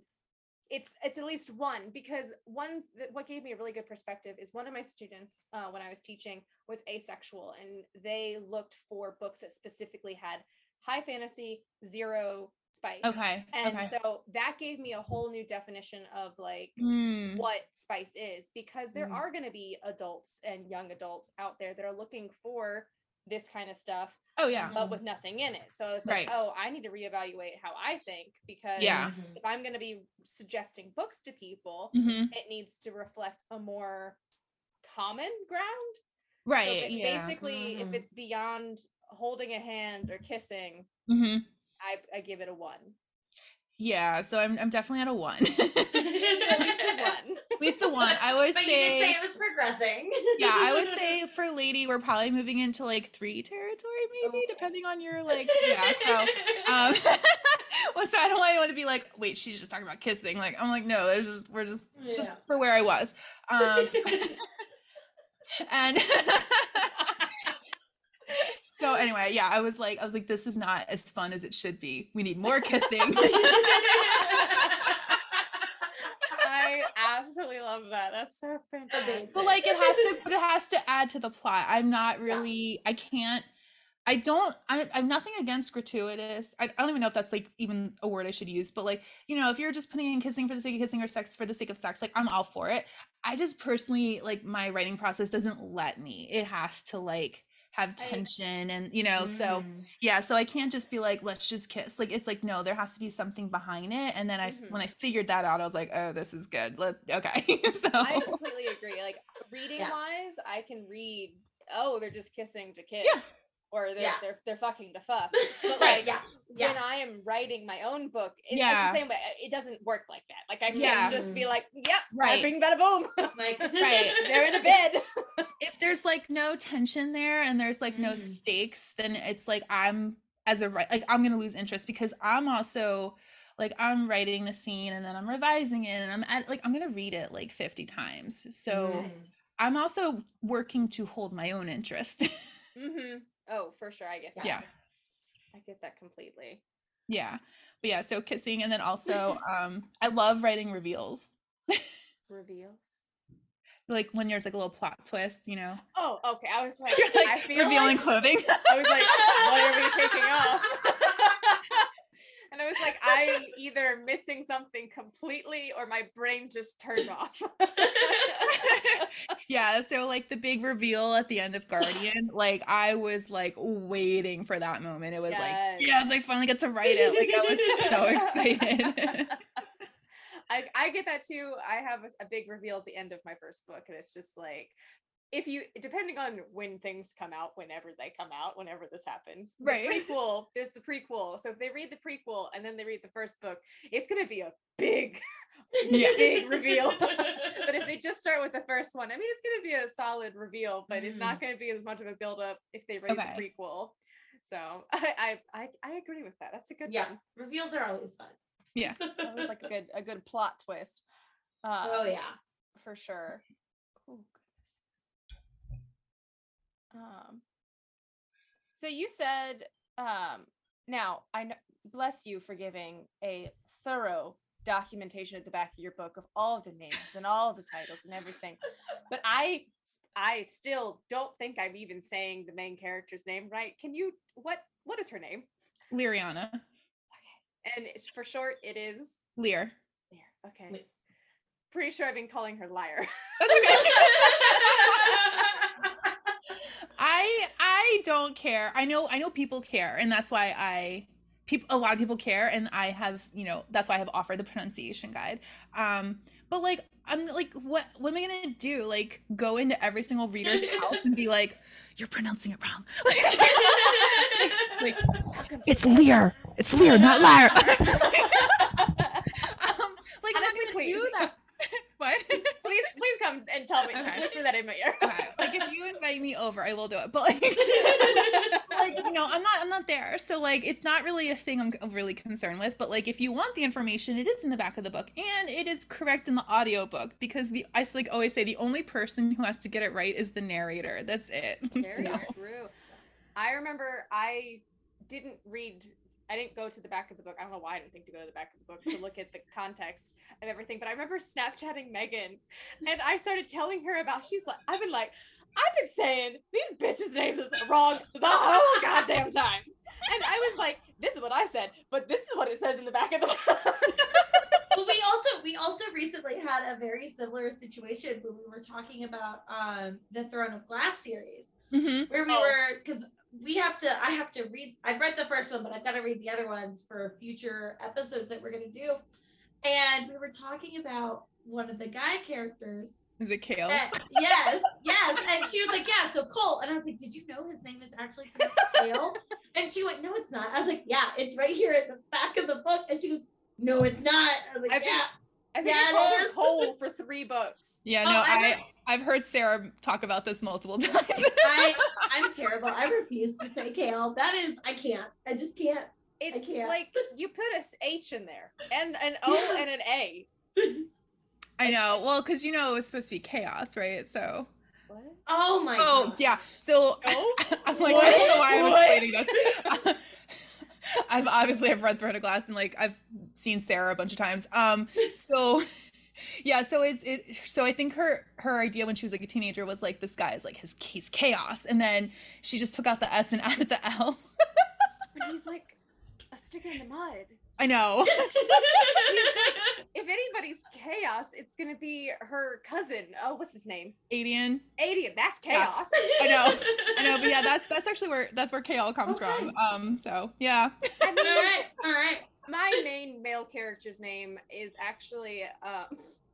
it's it's at least one because one what gave me a really good perspective is one of my students uh, when i was teaching was asexual and they looked for books that specifically had high fantasy zero spice Okay. and okay. so that gave me a whole new definition of like Hmm. what spice is because there Mm. are going to be adults and young adults out there that are looking for this kind of stuff Oh yeah. but with nothing in it. So it's like, Right. oh, I need to reevaluate how I think because Yeah. If I'm going to be suggesting books to people, hmm it needs to reflect a more common ground. So Right. if yeah. basically, if Mhm. it's beyond holding a hand or kissing, hmm I, I give it a one. Yeah, so I'm I'm definitely at a one. At least a one. At least a one. I would but say, you did say it was progressing. yeah, I would say for lady, we're probably moving into like three territory, maybe, Okay. depending on your like yeah. So um well so I don't want anyone to be like, wait, she's just talking about kissing. Like I'm like, no, there's just we're just just for where I was. Um and so anyway, yeah, I was like, I was like, this is not as fun as it should be. We need more kissing. I absolutely love that. That's so fantastic. but like it has to but it has to add to the plot i'm not Yeah. really i can't i don't I, i'm nothing against gratuitous I, I don't even know if that's like even a word i should use but like you know if you're just putting in kissing for the sake of kissing or sex for the sake of sex like i'm all for it i just personally like my writing process doesn't let me it has to like have tension and you know so Mm. yeah so i can't just be like let's just kiss like it's like no there has to be something behind it and then i Mhm. when i figured that out i was like oh this is good let okay so I completely agree. Like reading Yeah. wise, I can read. Oh, they're just kissing to kiss, Yeah. Or they're Yeah. they're they're fucking to fuck. But like Yeah. when I am writing my own book, it, Yeah. it's the same way. It doesn't work like that. Like I can't Yeah. just be like, "Yep, Right. right, bing, bada boom." Like Right. they're in a bed. if there's like no tension there and there's like no Mhm. stakes then it's like i'm as a writer like i'm gonna lose interest because i'm also like i'm writing the scene and then i'm revising it and i'm at like i'm gonna read it like 50 times so Nice. i'm also working to hold my own interest hmm Oh, for sure, I get that. Yeah. I get that completely. Yeah. But yeah, so kissing and then also um I love writing reveals. Reveals. Like when there's like a little plot twist, you know. Oh, okay. I was like, You're I like feel revealing like, clothing. I was like, what are we taking off? and I was like, I'm either missing something completely or my brain just turned off. yeah, so like the big reveal at the end of Guardian, like I was like waiting for that moment. It was like, Yes. yes, I finally get to write it. Like I was so excited. I, I get that too. I have a, a big reveal at the end of my first book, and it's just like if you depending on when things come out, whenever they come out, whenever this happens. the Right. prequel, there's the prequel. So if they read the prequel and then they read the first book, it's gonna be a big, Yeah. big reveal. but if they just start with the first one, I mean it's gonna be a solid reveal, but it's not gonna be as much of a build up if they read Okay. the prequel. So I, I I I agree with that. That's a good yeah, one. reveals are always fun. yeah. That was like a good a good plot twist. Uh, oh yeah. for sure. Oh. Um. So you said, um. Now I know. Bless you for giving a thorough documentation at the back of your book of all of the names and all the titles and everything. But I I still don't think I'm even saying the main character's name right. Can you? What? What is her name? Lyriana. Okay. And for short, it is. Lyr. Lyr. Okay. Wait. Pretty sure I've been calling her liar. That's okay. I I don't care. I know I know people care, and that's why I people a lot of people care, and I have you know that's why I have offered the pronunciation guide. Um, but like I'm like what what am I gonna do? Like go into every single reader's house and be like, you're pronouncing it wrong. like Welcome to it's Lyr. It's Lyr, not liar. um, like I'm Honestly, not gonna please. do that. what? Please, please come and tell me. Okay. Whisper that in my ear. okay. Like if you invite me over, I will do it. But like, like you know, I'm not I'm not there. So like it's not really a thing I'm really concerned with. But like if you want the information, it is in the back of the book and it is correct in the audiobook because the I like always say the only person who has to get it right is the narrator. That's it. Very So, true. I remember I didn't read. I didn't go to the back of the book. I don't know why I didn't think to go to the back of the book to look at the context of everything. But I remember Snapchatting Megan, and I started telling her about. She's like, I've been like, I've been saying these bitches' names is wrong the whole goddamn time. And I was like, this is what I said, but this is what it says in the back of the book. well, we also we also recently had a very similar situation when we were talking about um the Throne of Glass series, Mhm. where we Oh. were because we have to I have to read I've read the first one, but I've got to read the other ones for future episodes that we're gonna do. And we were talking about one of the guy characters. Is it Chaol? and- yes, yes. And she was like, Yeah, so Colt. And I was like, Did you know his name is actually Chaol? And she went, No, it's not. I was like, Yeah, it's right here at the back of the book. And she goes, No, it's not. I was like, I think- Yeah. I think Yeah, I it called her is. Cole for three books. Yeah, Oh, no, I I heard- I've heard Sarah talk about this multiple times. I I'm terrible. I refuse to say kale. That is, I can't. I just can't. It's can't. like you put a s- H in there and an O Yeah. and an A. I know. Well, because you know it was supposed to be chaos, right? So. What? Oh my Oh god. yeah. So No? I'm like, I don't know why I'm What? explaining this. I've obviously I've read Throne of Glass and like I've seen Sarah a bunch of times. Um, so yeah, so it's it. So I think her her idea when she was like a teenager was like this guy is like his he's chaos, and then she just took out the S and added the L. But he's like a stick in the mud. I know. If anybody's chaos, it's gonna be her cousin. Oh, what's his name? Aedion. Aedion. That's Yeah. chaos. I know. I know, but yeah, that's that's actually where that's where Chaol comes Okay. from. Um, so yeah. I all mean, right, all right. My main male character's name is actually uh,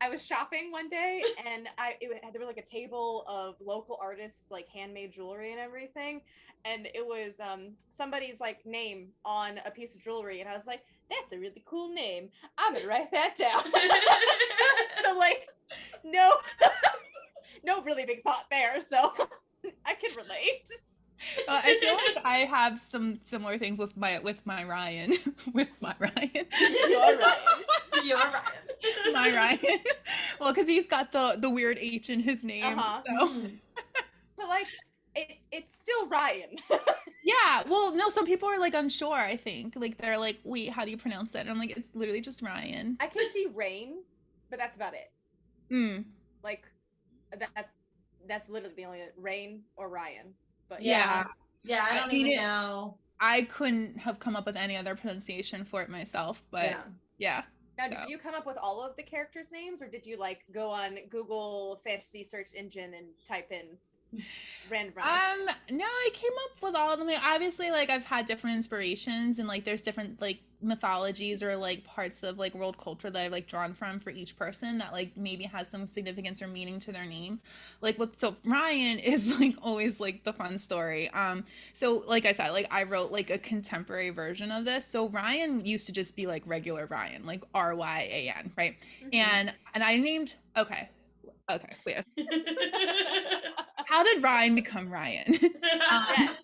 I was shopping one day and I it, there was like a table of local artists like handmade jewelry and everything. And it was um somebody's like name on a piece of jewelry. And I was like that's a really cool name. I'm gonna write that down. So like no no really big thought there. So I can relate Uh, I feel like I have some similar things with my with my Ryan, with my Ryan, You're right. You're my Ryan. Well, because he's got the the weird H in his name. Uh-huh. So Mm. but like it, it's still Ryan. Yeah. Well, no, some people are like unsure, I think. Like they're like, wait, how do you pronounce it? And I'm like, it's literally just Ryan. I can see Rain, but that's about it. Mm. Like that's that's literally the only Rain or Ryan. But Yeah. Yeah, I I don't mean, even it- know. I couldn't have come up with any other pronunciation for it myself, but yeah. yeah. Now, did So- you come up with all of the characters' names, or did you like go on Google fantasy search engine and type in random? Um, no, I came up with all of them. Like, obviously, like I've had different inspirations, and like there's different like mythologies or like parts of like world culture that I've like drawn from for each person that like maybe has some significance or meaning to their name. Like with so Ryan is like always like the fun story. Um, so like I said, like I wrote like a contemporary version of this. So Ryan used to just be like regular Ryan, like R Y A N, right? Mhm. And and I named okay, okay, wait. How did Ryan become Ryan? Um, yes,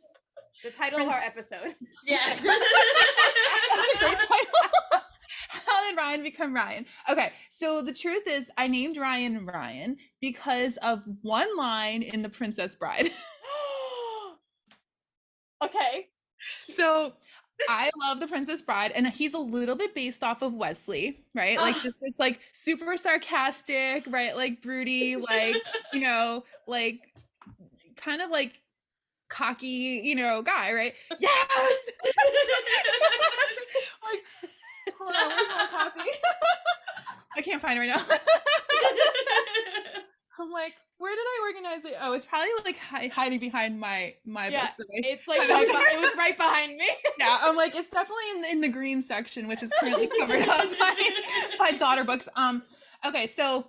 the title of our episode. yes. That's a great title. How did Ryan become Ryan? Okay, so the truth is, I named Ryan Ryan because of one line in The Princess Bride. okay. so I love The Princess Bride, and he's a little bit based off of Westley, right? Like just this like super sarcastic, right? Like broody, like you know, like kind of like cocky, you know, guy, right? Yes. like, hold on, where's my copy? I can't find it right now. I'm like, where did I organize it? Oh, it's probably like hi- hiding behind my my Yeah, books. It's like it was right behind me. yeah, I'm like, it's definitely in, in the green section, which is currently covered up by by daughter books. Um, okay, so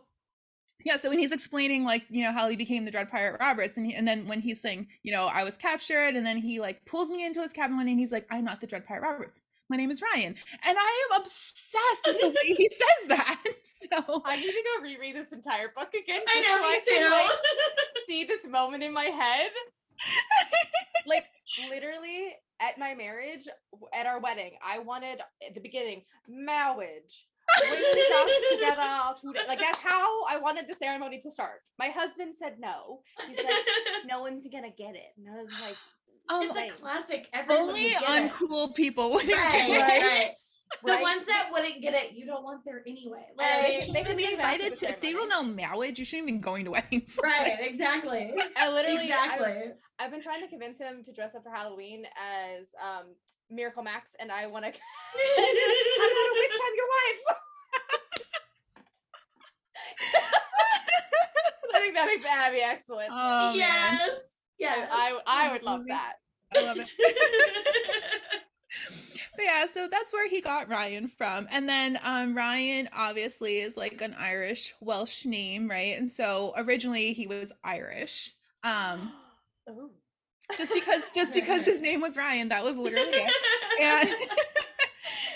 yeah, so when he's explaining like you know how he became the Dread Pirate Roberts, and he, and then when he's saying you know I was captured, and then he like pulls me into his cabin one day, and he's like, I'm not the Dread Pirate Roberts. My name is Ryan, and I am obsessed with the way he says that. So I need to go reread this entire book again. I just know, so me I can, too. like, see this moment in my head. like literally at my marriage, at our wedding, I wanted at the beginning marriage. Together today. Like that's how I wanted the ceremony to start. My husband said no. He's like, no one's gonna get it. And I was like, um, it's a classic. Everyone only would get it. uncool people would Right, get it. right, Right. right. The right? ones that wouldn't get it, you don't want there anyway. Uh, they, Like, they can be be invited invited to, to, if they don't know marriage, you shouldn't even be going to weddings. right, exactly. I literally, I- exactly. I've been trying to convince him to dress up for Halloween as um, Miracle Max, and I want to. I'm not a witch. I'm your wife. I think that'd be that'd be excellent. Oh, man. yes. Yes. I I would love that. I love it. But yeah, so that's where he got Ryan from. And then um Ryan obviously is like an Irish Welsh name, right? And so originally he was Irish. Um Ooh. just because just because his name was Ryan, that was literally it. And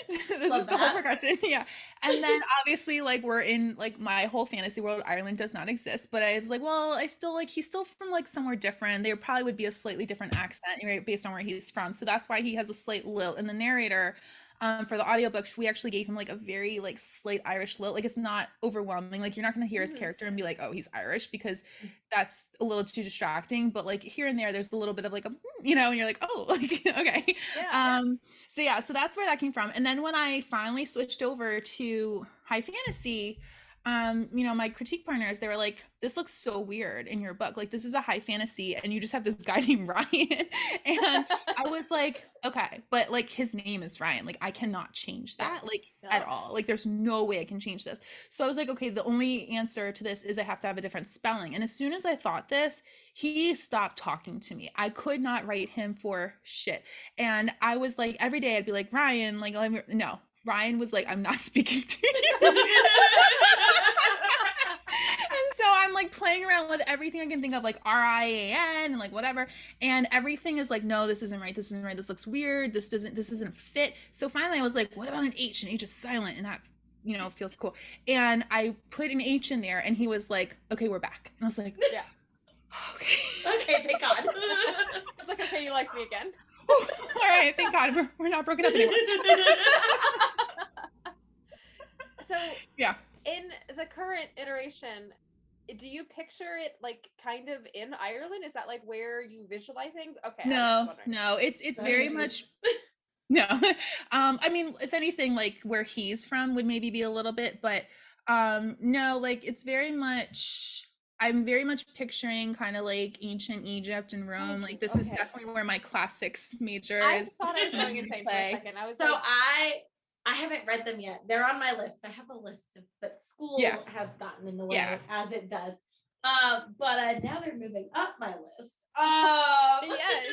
this Love is the whole progression. Yeah. And then obviously like we're in like my whole fantasy world, Ireland does not exist. But I was like, well, I still like he's still from like somewhere different. There probably would be a slightly different accent, right, based on where he's from. So that's why he has a slight lilt. in the narrator um for the audiobook we actually gave him like a very like slight irish lilt like it's not overwhelming. Like you're not going to hear his Mhm. character and be like oh he's irish because that's a little too distracting. But like here and there there's a little bit of like a "Hmm," you know and you're like oh like okay. Yeah. um so yeah so that's where that came from. And then when i finally switched over to high fantasy um you know my critique partners they were like this looks so weird in your book. Like this is a high fantasy and you just have this guy named ryan. And i was like okay but like his name is ryan. Like i cannot change Yeah. that like at all. Like there's no way i can change this. So i was like okay the only answer to this is i have to have a different spelling. And as soon as i thought this he stopped talking to me. I could not write him for shit. And i was like every day i'd be like ryan like no. Ryan was like i'm not speaking to you. and so I'm like playing around with everything I can think of, like R I A N and like whatever. And everything is like, no, this isn't right. This isn't right. This looks weird. This doesn't. This isn't fit. So finally, I was like, what about an H? And H is silent, and that you know feels cool. And I put an H in there, and he was like, okay, we're back. And I was like, Yeah. okay. okay, thank God. It's like okay, you like me again. All right, thank God we're, we're not broken up anymore. So Yeah. in the current iteration, do you picture it like kind of in Ireland? Is that like where you visualize things? Okay. I was just No, no, it's it's very Nice. much no. um, I mean, if anything, like where he's from would maybe be a little bit, but um, no, like it's very much. I'm very much picturing kind of like ancient Egypt and Rome. Like this is definitely where my classics major I is. thought I was going insane for a play. second. I was So like, I I haven't read them yet. They're on my list. I have a list, of, but school Yeah. has gotten in the way Yeah. as it does. Um, but uh, now they're moving up my list. Um, Yes.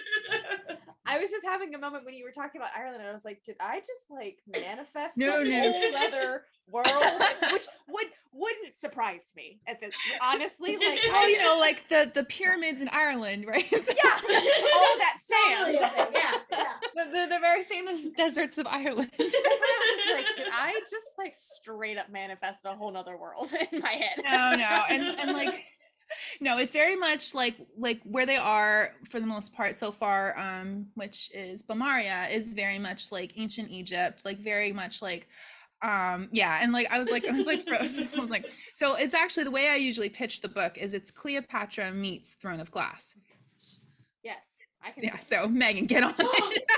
I was just having a moment when you were talking about Ireland, and I was like, did I just like manifest No, some no. whole other world? Which would wouldn't surprise me at this honestly. Like Oh, I you know, like the the pyramids in Ireland, right? yeah, all that sand. a thing, Yeah, yeah. the, the, the very famous deserts of Ireland. That's why I was just like, did I just like straight up manifest a whole nother world in my head? no no and and like no it's very much like like where they are for the most part so far um which is bamaria is very much like ancient egypt like very much like um yeah and like i was like i was like I was like so it's actually the way i usually pitch the book is it's cleopatra meets throne of glass yes, I can. yeah see. so megan get on it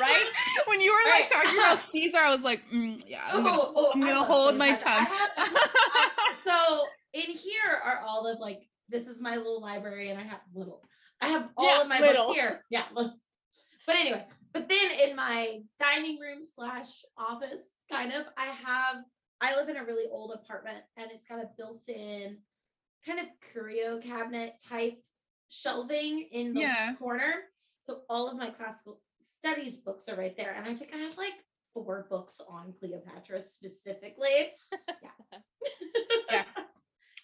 Right? when you were like Right. talking about caesar i was like mm, yeah i'm gonna, Ooh, ooh, I'm gonna hold my tongue I have- I- so in here are all of like this is my little library and I have little I have all Yeah, of my little. books here. Yeah. look. But anyway, but then in my dining room slash office, kind of, I have I live in a really old apartment and it's got a built-in kind of curio cabinet type shelving in the Yeah. corner. So all of my classical studies books are right there. And I think I have like four books on Cleopatra specifically. Yeah. Yeah.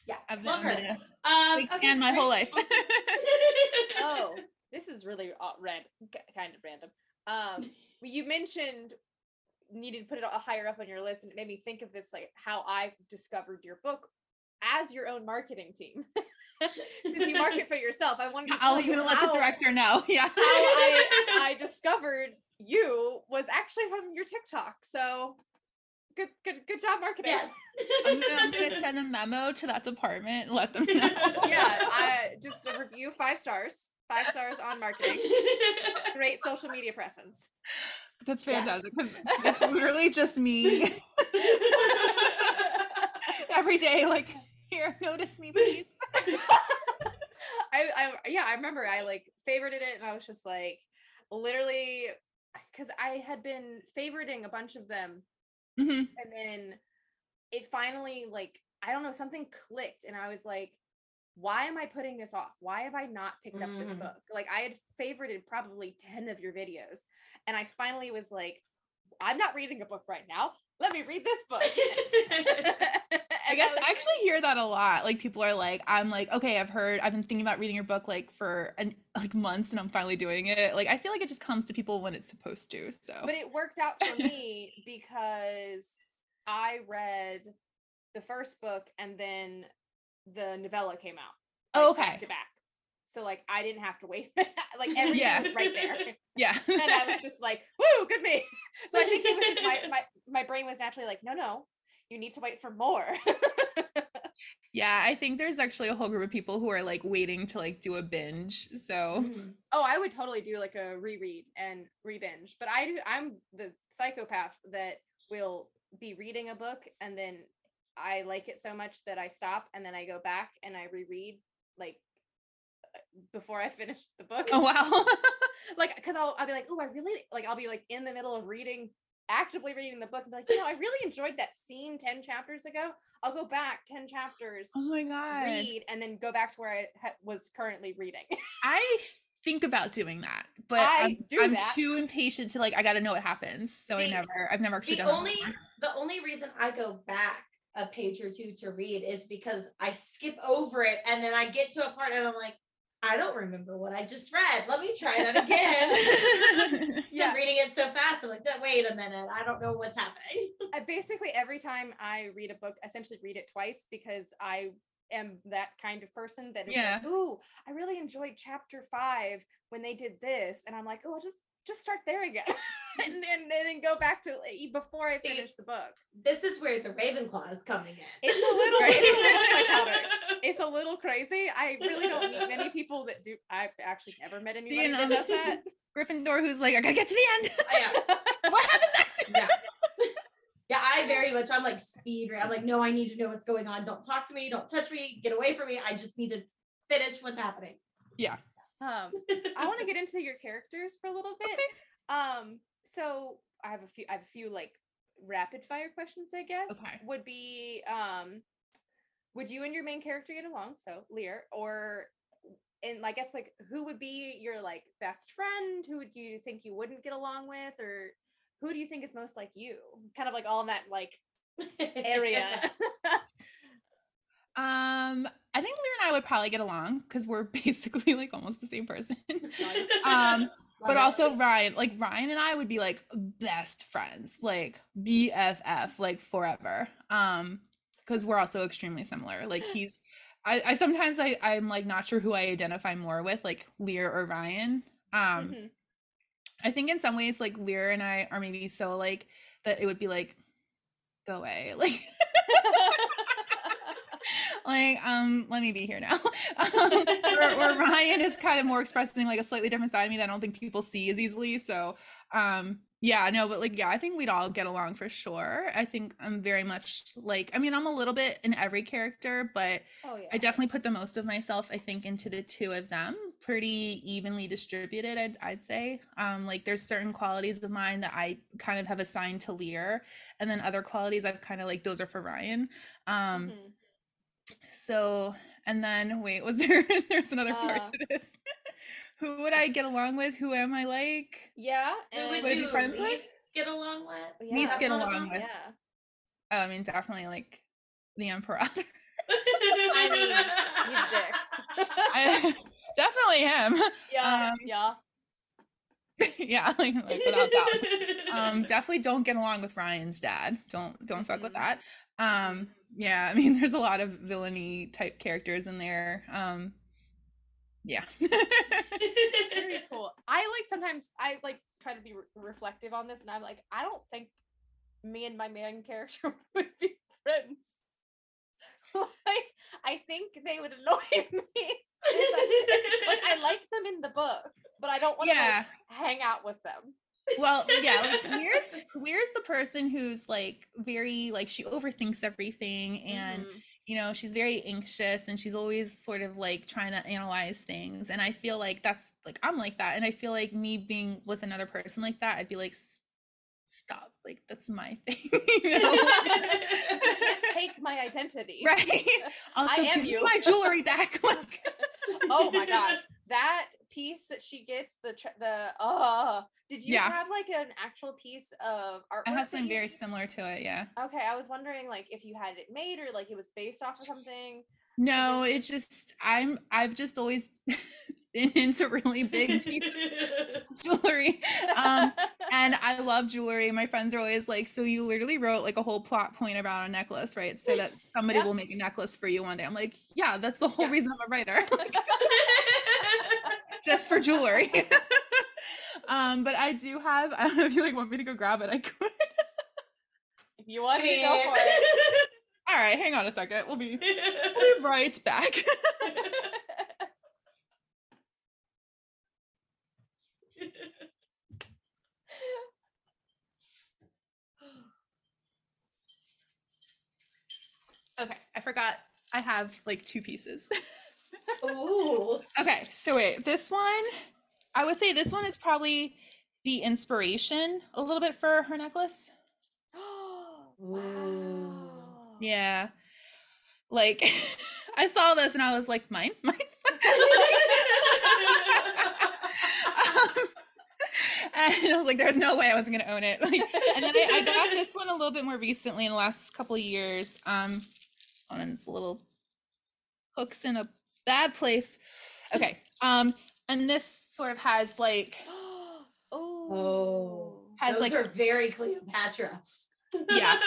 Yeah. I've been, Love I've her. been a Um, okay, fan my whole life oh, this is really uh, ran- k- kind of random. Um, you mentioned needed to put it a- higher up on your list, and it made me think of this, like how I discovered your book as your own marketing team. Since you market for yourself, I wanted to tell I'm you gonna let the director know. Yeah. how I, I discovered you was actually from your TikTok. So good, good, good job marketing. yes. I'm gonna, I'm gonna send a memo to that department and let them know. yeah, I just a review five stars, five stars on marketing. Great social media presence. That's fantastic because it's literally just me every day. Like, here, notice me, please. I, I yeah, I remember I like favorited it and I was just like literally because I had been favoriting a bunch of them Mhm. and then it finally like I don't know something clicked and I was like why am I putting this off? Why have I not picked up this Mhm. book? Like I had favorited probably 10 of your videos and I finally was like I'm not reading a book right now. Let me read this book. I guess I actually hear that a lot. Like people are like, I'm like, okay, I've heard, I've been thinking about reading your book like for an, like months, and I'm finally doing it. Like I feel like it just comes to people when it's supposed to. So but it worked out for me because I read the first book and then the novella came out. Oh, like, back okay. to back. So like I didn't have to wait. like everything Yeah. was right there. yeah. And I was just like, woo, good me. So I think it was just my, my my brain was naturally like, no, no, you need to wait for more. Yeah, I think there's actually a whole group of people who are like waiting to like do a binge. So Mhm. oh, I would totally do like a reread and re-binge, but I do I'm the psychopath that will be reading a book and then I like it so much that I stop and then I go back and I reread like uh, before I finish the book. oh wow. like because I'll I'll be like, oh, I really like I'll be like in the middle of reading, actively reading the book and be like, you know, I really enjoyed that scene 10 chapters ago. I'll go back 10 chapters, oh my god. read, and then go back to where I ha- was currently reading. I think about doing that, but I I'm, do I'm that. too impatient to like I gotta know what happens. So I never I've never actually The done that only before. the only reason I go back a page or two to read is because I skip over it and then I get to a part and I'm like, I don't remember what I just read. Let me try that again. Yeah. I'm reading it so fast. I'm like, wait a minute. I don't know what's happening. I basically every time I read a book, essentially read it twice because I am that kind of person that is Yeah. like, ooh, I really enjoyed chapter five when they did this. And I'm like, oh, I'll just just start there again. and then and then go back to before I See, finish the book. This is where the Ravenclaw is coming in. It's a little, Right. it's a little. It's a little crazy. I really don't meet many people that do. I've actually never met anybody you know, that does that. Gryffindor who's like, I gotta get to the end. yeah. what happens next? yeah. Yeah, I very much I'm like speed right. I'm like, no, I need to know what's going on. Don't talk to me, don't touch me, get away from me. I just need to finish what's happening. Yeah. Um, I want to get into your characters for a little bit. Um, so I have a few. I have a few like rapid fire questions. I guess Okay. would be um, would you and your main character get along? So Lyr, or and I guess like who would be your like best friend? Who would you think you wouldn't get along with, or who do you think is most like you? Kind of like all in that like area. Um, I think Lyr and I would probably get along because we're basically like almost the same person. Nice. um, Love but it. also Rhyan, like Rhyan and I would be like best friends, like BFF, like forever. Um, because we're also extremely similar. Like he's, I, I sometimes I I'm like not sure who I identify more with, like Lyr or Rhyan. Um, Mhm. I think in some ways like Lyr and I are maybe so like that it would be like, go away, like. like um let me be here now. Um, or, or rhyan is kind of more expressing like a slightly different side of me that i don't think people see as easily. So um yeah no but like yeah i think we'd all get along for sure. I think i'm very much like i mean i'm a little bit in every character but oh yeah. i definitely put the most of myself i think into the two of them pretty evenly distributed i'd, I'd say. Um like there's certain qualities of mine that i kind of have assigned to lyr and then other qualities i've kind of like those are for rhyan. Um Mhm. So, and then wait, was there there's another part Uh, to this? Who would I get along with? Who am I like? Yeah. Who and- would Would I be you friends with? get along with? Yeah. Least get Have fun along with. Yeah. Oh, I mean, definitely like the Emperor. I mean, he's a dick. I, definitely him. yeah. um, yeah. yeah, like, like without doubt. Um, definitely don't get along with Rhyan's dad. Don't don't fuck with that. Um, yeah, I mean, there's a lot of villainy type characters in there. Um, yeah. Very cool. I like sometimes I like try to be re- reflective on this, and I'm like, I don't think me and my main character would be friends. like, I think they would annoy me. Like, like, I like them in the book, but I don't want to yeah. like, hang out with them. Well yeah like lyr's lyr's the person who's like very like she overthinks everything and Mhm. you know she's very anxious and she's always sort of like trying to analyze things and i feel like that's like i'm like that and i feel like me being with another person like that i'd be like "S- stop like that's my thing you know? Take my identity. right also am give you. my jewelry back like oh my gosh, that piece that she gets the tr- the uh did you Yeah. have like an actual piece of art? i have something very similar to it yeah Okay, I was wondering like if you had it made or like it was based off of something. No it's just i'm i've just always been into really big pieces of jewelry um and I love jewelry. My friends are always like, "So you literally wrote like a whole plot point about a necklace, right? So that somebody Yeah. will make a necklace for you one day." I'm like, "Yeah, that's the whole Yeah. reason I'm a writer, like, just for jewelry." um, but I do have. I don't know if you like want me to go grab it. I could. if you want to go for it. All right, hang on a second. We'll be, we'll be right back. okay, I forgot. I have like two pieces. Ooh. Okay, so wait, this one, I would say this one is probably the inspiration a little bit for her necklace. wow. Yeah. Like I saw this and I was like, mine, mine. um, and I was like, there's no way I wasn't gonna own it. Like, and then I, I got this one a little bit more recently in the last couple of years. Um, oh, and it's a little hooks in a bad place. Okay. Um, and this sort of has like Oh. Has, Those like- are very Cleopatra. Yeah.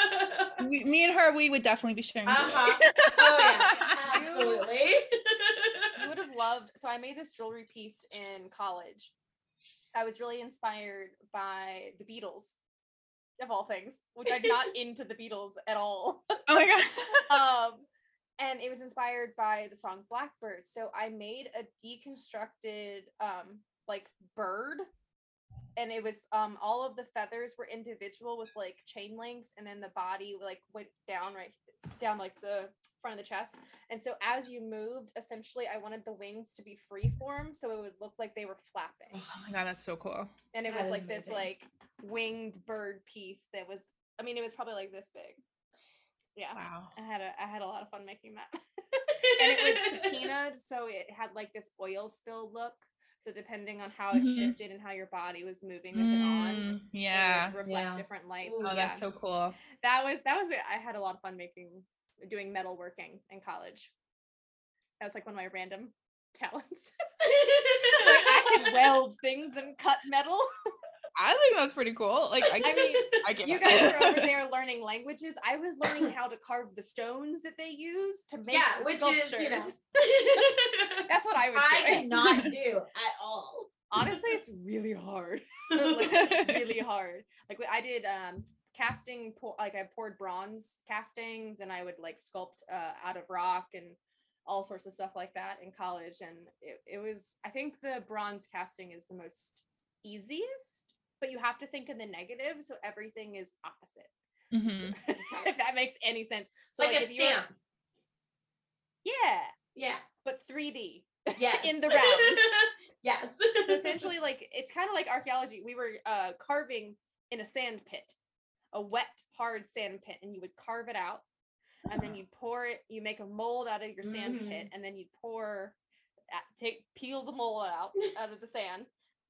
We, me and her, we would definitely be sharing. Uh-huh. Oh yeah. Absolutely. you would have loved so I made this jewelry piece in college. I was really inspired by the Beatles, of all things, which I'm not into the Beatles at all. Oh my god. um, and it was inspired by the song Blackbird. So I made a deconstructed um like bird and it was um all of the feathers were individual with like chain links and then the body like went down right down like the front of the chest. And so as you moved essentially i wanted the wings to be free form so it would look like they were flapping. Oh my god, that's so cool. and it That was is like this like winged bird piece that was i mean it was probably like this big. Yeah Wow. i had a i had a lot of fun making that. And it was patinaed so it had like this oil spill look so depending on how it Mhm. shifted and how your body was moving with it on Mm, it yeah. reflect Yeah. different lights Ooh, Oh, yeah, that's so cool. that was that was i had a lot of fun making doing metalworking in college that was like one of my random talents like i can weld things and cut metal I think that's pretty cool. Like I, i mean I get you it. guys were over there learning languages i was learning how to carve the stones that they use to make yeah, the which is you know. sculptures. that's what i was I doing could not do at all. honestly it's really hard like, really hard like i did um casting pour, like i poured bronze castings and i would like sculpt uh, out of rock and all sorts of stuff like that in college and it, it was i think the bronze casting is the most easiest but you have to think in the negative so everything is opposite Mhm. if that makes any sense so like, like, a if stamp. yeah Yeah. but 3d Yeah. in the round yes. So essentially like it's kind of like archaeology we were uh carving in a sand pit a wet hard sand pit and you would carve it out and then you'd pour it you make a mold out of your sand pit and then you'd pour take peel the mold out out of the sand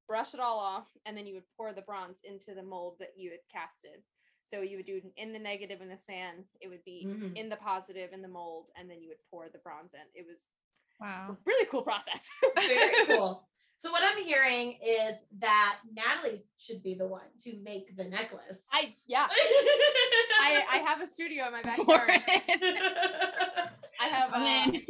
brush it all off and then you would pour the bronze into the mold that you had casted so you would do it in the negative in the sand it would be Mhm. in the positive in the mold and then you would pour the bronze in it was a Wow. really cool process Very cool. So what I'm hearing is that Natalie should be the one to make the necklace. i yeah I, I have a studio in my backyard. I have I'm uh, in.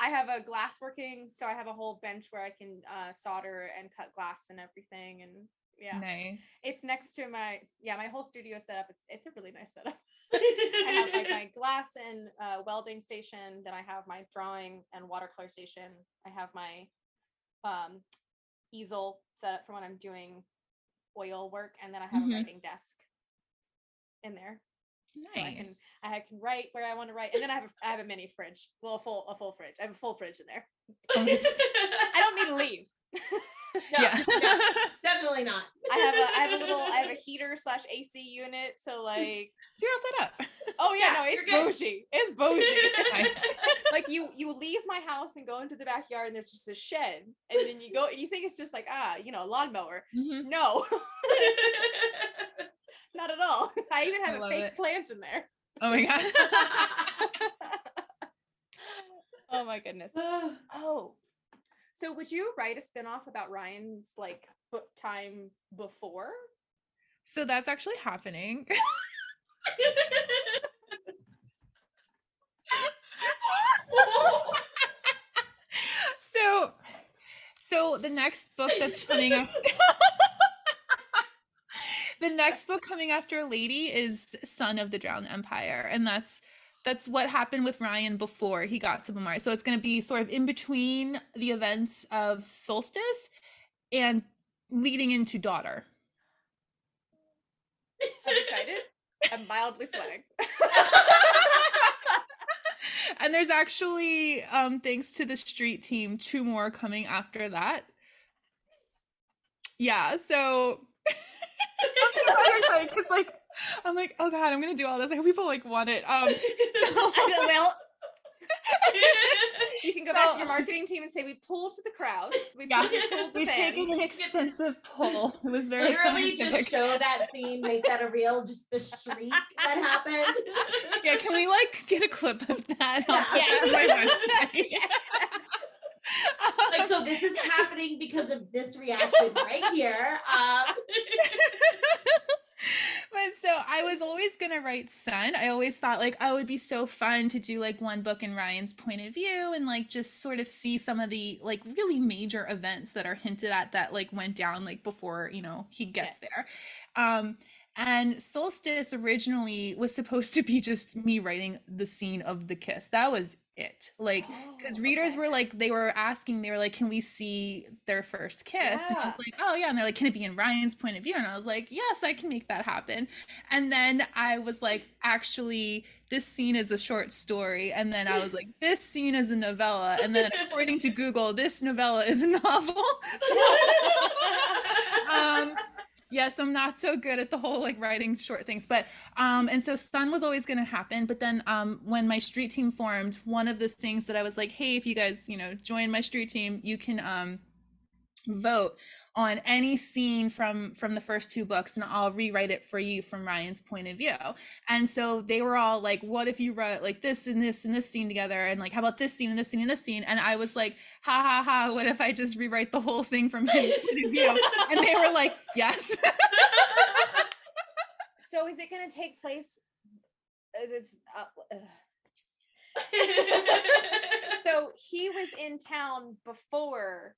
I have a glass working, so I have a whole bench where I can uh, solder and cut glass and everything. And yeah, Nice. it's next to my yeah my whole studio setup. It's it's a really nice setup. I have like my glass and uh, welding station. Then I have my drawing and watercolor station. I have my um, easel set up for when I'm doing oil work, and then I have Mhm. a writing desk in there. So I can I can write where I want to write, and then I have a, I have a mini fridge, well, a full a full fridge. I have a full fridge in there. I don't need to leave. no, yeah. no, definitely not. I have a I have a little I have a heater slash AC unit. So like, so you're all set up. oh yeah, Yeah, no, it's bougie. It's bougie. Like you you leave my house and go into the backyard, and there's just a shed, and then you go and you think it's just like ah, you know, a lawnmower. Mhm. No, not at all. I even have a fake it. plant in there. Oh my god. oh my goodness. Oh. So would you write a spin-off about Rhyan's like book time before? so that's actually happening. so so the next book that's coming up the next book coming after lady is son of the drowned empire and that's that's what happened with rhyan before he got to Bamar. so it's going to be sort of in between the events of solstice and leading into daughter I'm excited. I'm mildly sweating. and there's actually um thanks to the street team two more coming after that yeah so because like i'm like oh god i'm gonna do all this i hope people like want it um well, you can go back to your marketing team and say we pulled to the crowds. We, Yeah. we pulled the we've taken an extensive poll it was very Literally just show that scene, make that a reel, just the shriek that happened. yeah can we like get a clip of that Yeah. put that on my website. like so this is happening because of this reaction right here. Um but so I was always gonna write Son. I always thought like, oh, it'd be so fun to do like one book in Rhyan's point of view and like just sort of see some of the like really major events that are hinted at that like went down like before you know he gets Yes. there. Um, and Solstice originally was supposed to be just me writing the scene of the kiss. That was it. Like because Oh, readers okay. were like they were asking they were like can we see their first kiss? And i was like oh yeah. And they're like can it be in rhyan's point of view? And i was like yes i can make that happen. And then i was like actually this scene is a short story. And then i was like this scene is a novella. And then according to google this novella is a novel. Um yes i'm not so good at the whole like writing short things but um and so son was always going to happen but then um when my street team formed one of the things that i was like hey if you guys you know join my street team you can um vote on any scene from from the first two books and i'll rewrite it for you from rhyan's point of view and so they were all like what if you wrote like this and this and this scene together and like how about this scene and this scene and this scene and i was like ha ha ha what if i just rewrite the whole thing from his point of view and they were like yes So is it going to take place? uh, It's uh, so he was in town before.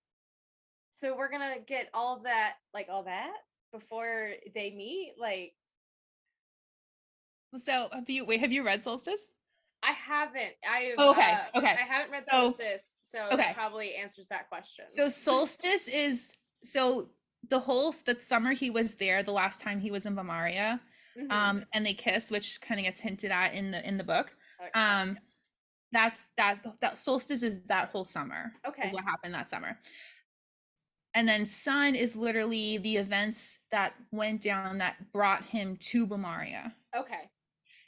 So we're gonna get all that, like all that, before they meet. Like so have you wait have you read solstice I haven't. I Oh, okay, uh, okay. I haven't read So- Solstice, so okay. that probably answers that question. So solstice is so the whole that summer he was there the last time he was in Bamaria Mhm. um and they kiss which kind of gets hinted at in the in the book Okay, um that's that that solstice is that whole summer okay. is what happened that summer and then son is literally the events that went down that brought him to Bamaria Okay.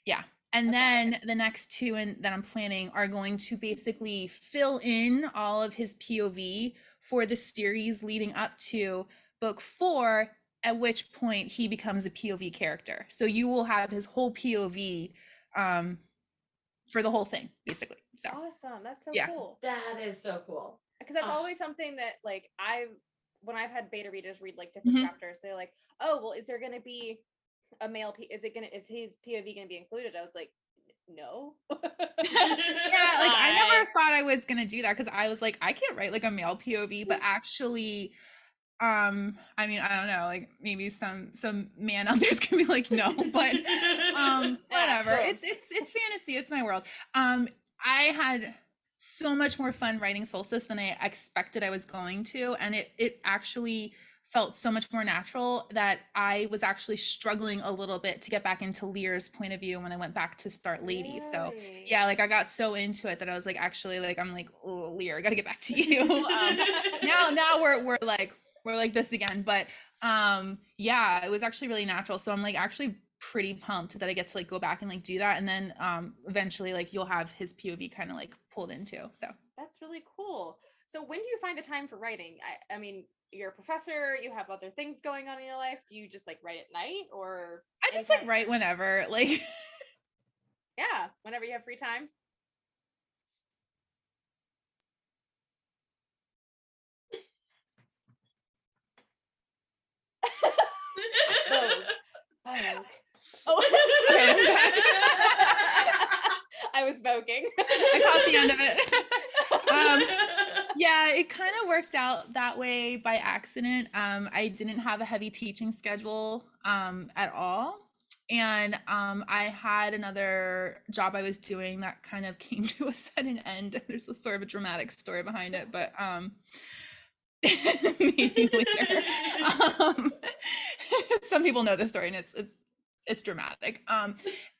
Yeah. And Okay, then the next two and that I'm planning are going to basically fill in all of his POV for the series leading up to book four, at which point he becomes a POV character. So you will have his whole POV um for the whole thing, basically. So Awesome. That's so Yeah. cool. that is so cool. Because that's Ah. always something that like I've when I've had beta readers read like different Mhm. chapters, they're like, "Oh, well, is there going to be a male? P- is it gonna? Is his POV going to be included?" I was like, "No." yeah, like I I- never thought I was gonna do that because I was like, I can't write like a male POV, but actually, um, I mean, I don't know, like maybe some some man out there's gonna be like, no, but um, whatever. cool. It's it's it's fantasy. It's my world. Um, I had so much more fun writing Solstice than I expected I was going to, and it it actually felt so much more natural that I was actually struggling a little bit to get back into Lyr's point of view when I went back to start Lady. So yeah, like I got so into it that I was like, actually, like I'm like, oh, Lyr, I gotta get back to you. um, now, now we're we're like we're like this again, but um, yeah, it was actually really natural. So I'm like actually pretty pumped that I get to like go back and like do that, and then um, eventually like you'll have his POV kind of like pulled into. So That's really cool. So when do you find the time for writing? I, I mean, you're a professor, you have other things going on in your life. Do you just like write at night or I just like write whenever, like Yeah, whenever you have free time. Vogue. Vogue. Oh, Okay, I'm back. I was voguing. I caught the end of it. um, yeah, it kind of worked out that way by accident. Um, I didn't have a heavy teaching schedule um, at all. And um, I had another job I was doing that kind of came to a sudden end. There's a sort of a dramatic story behind it, but um, maybe later. Um, some people know this story, and it's it's it's dramatic. Um,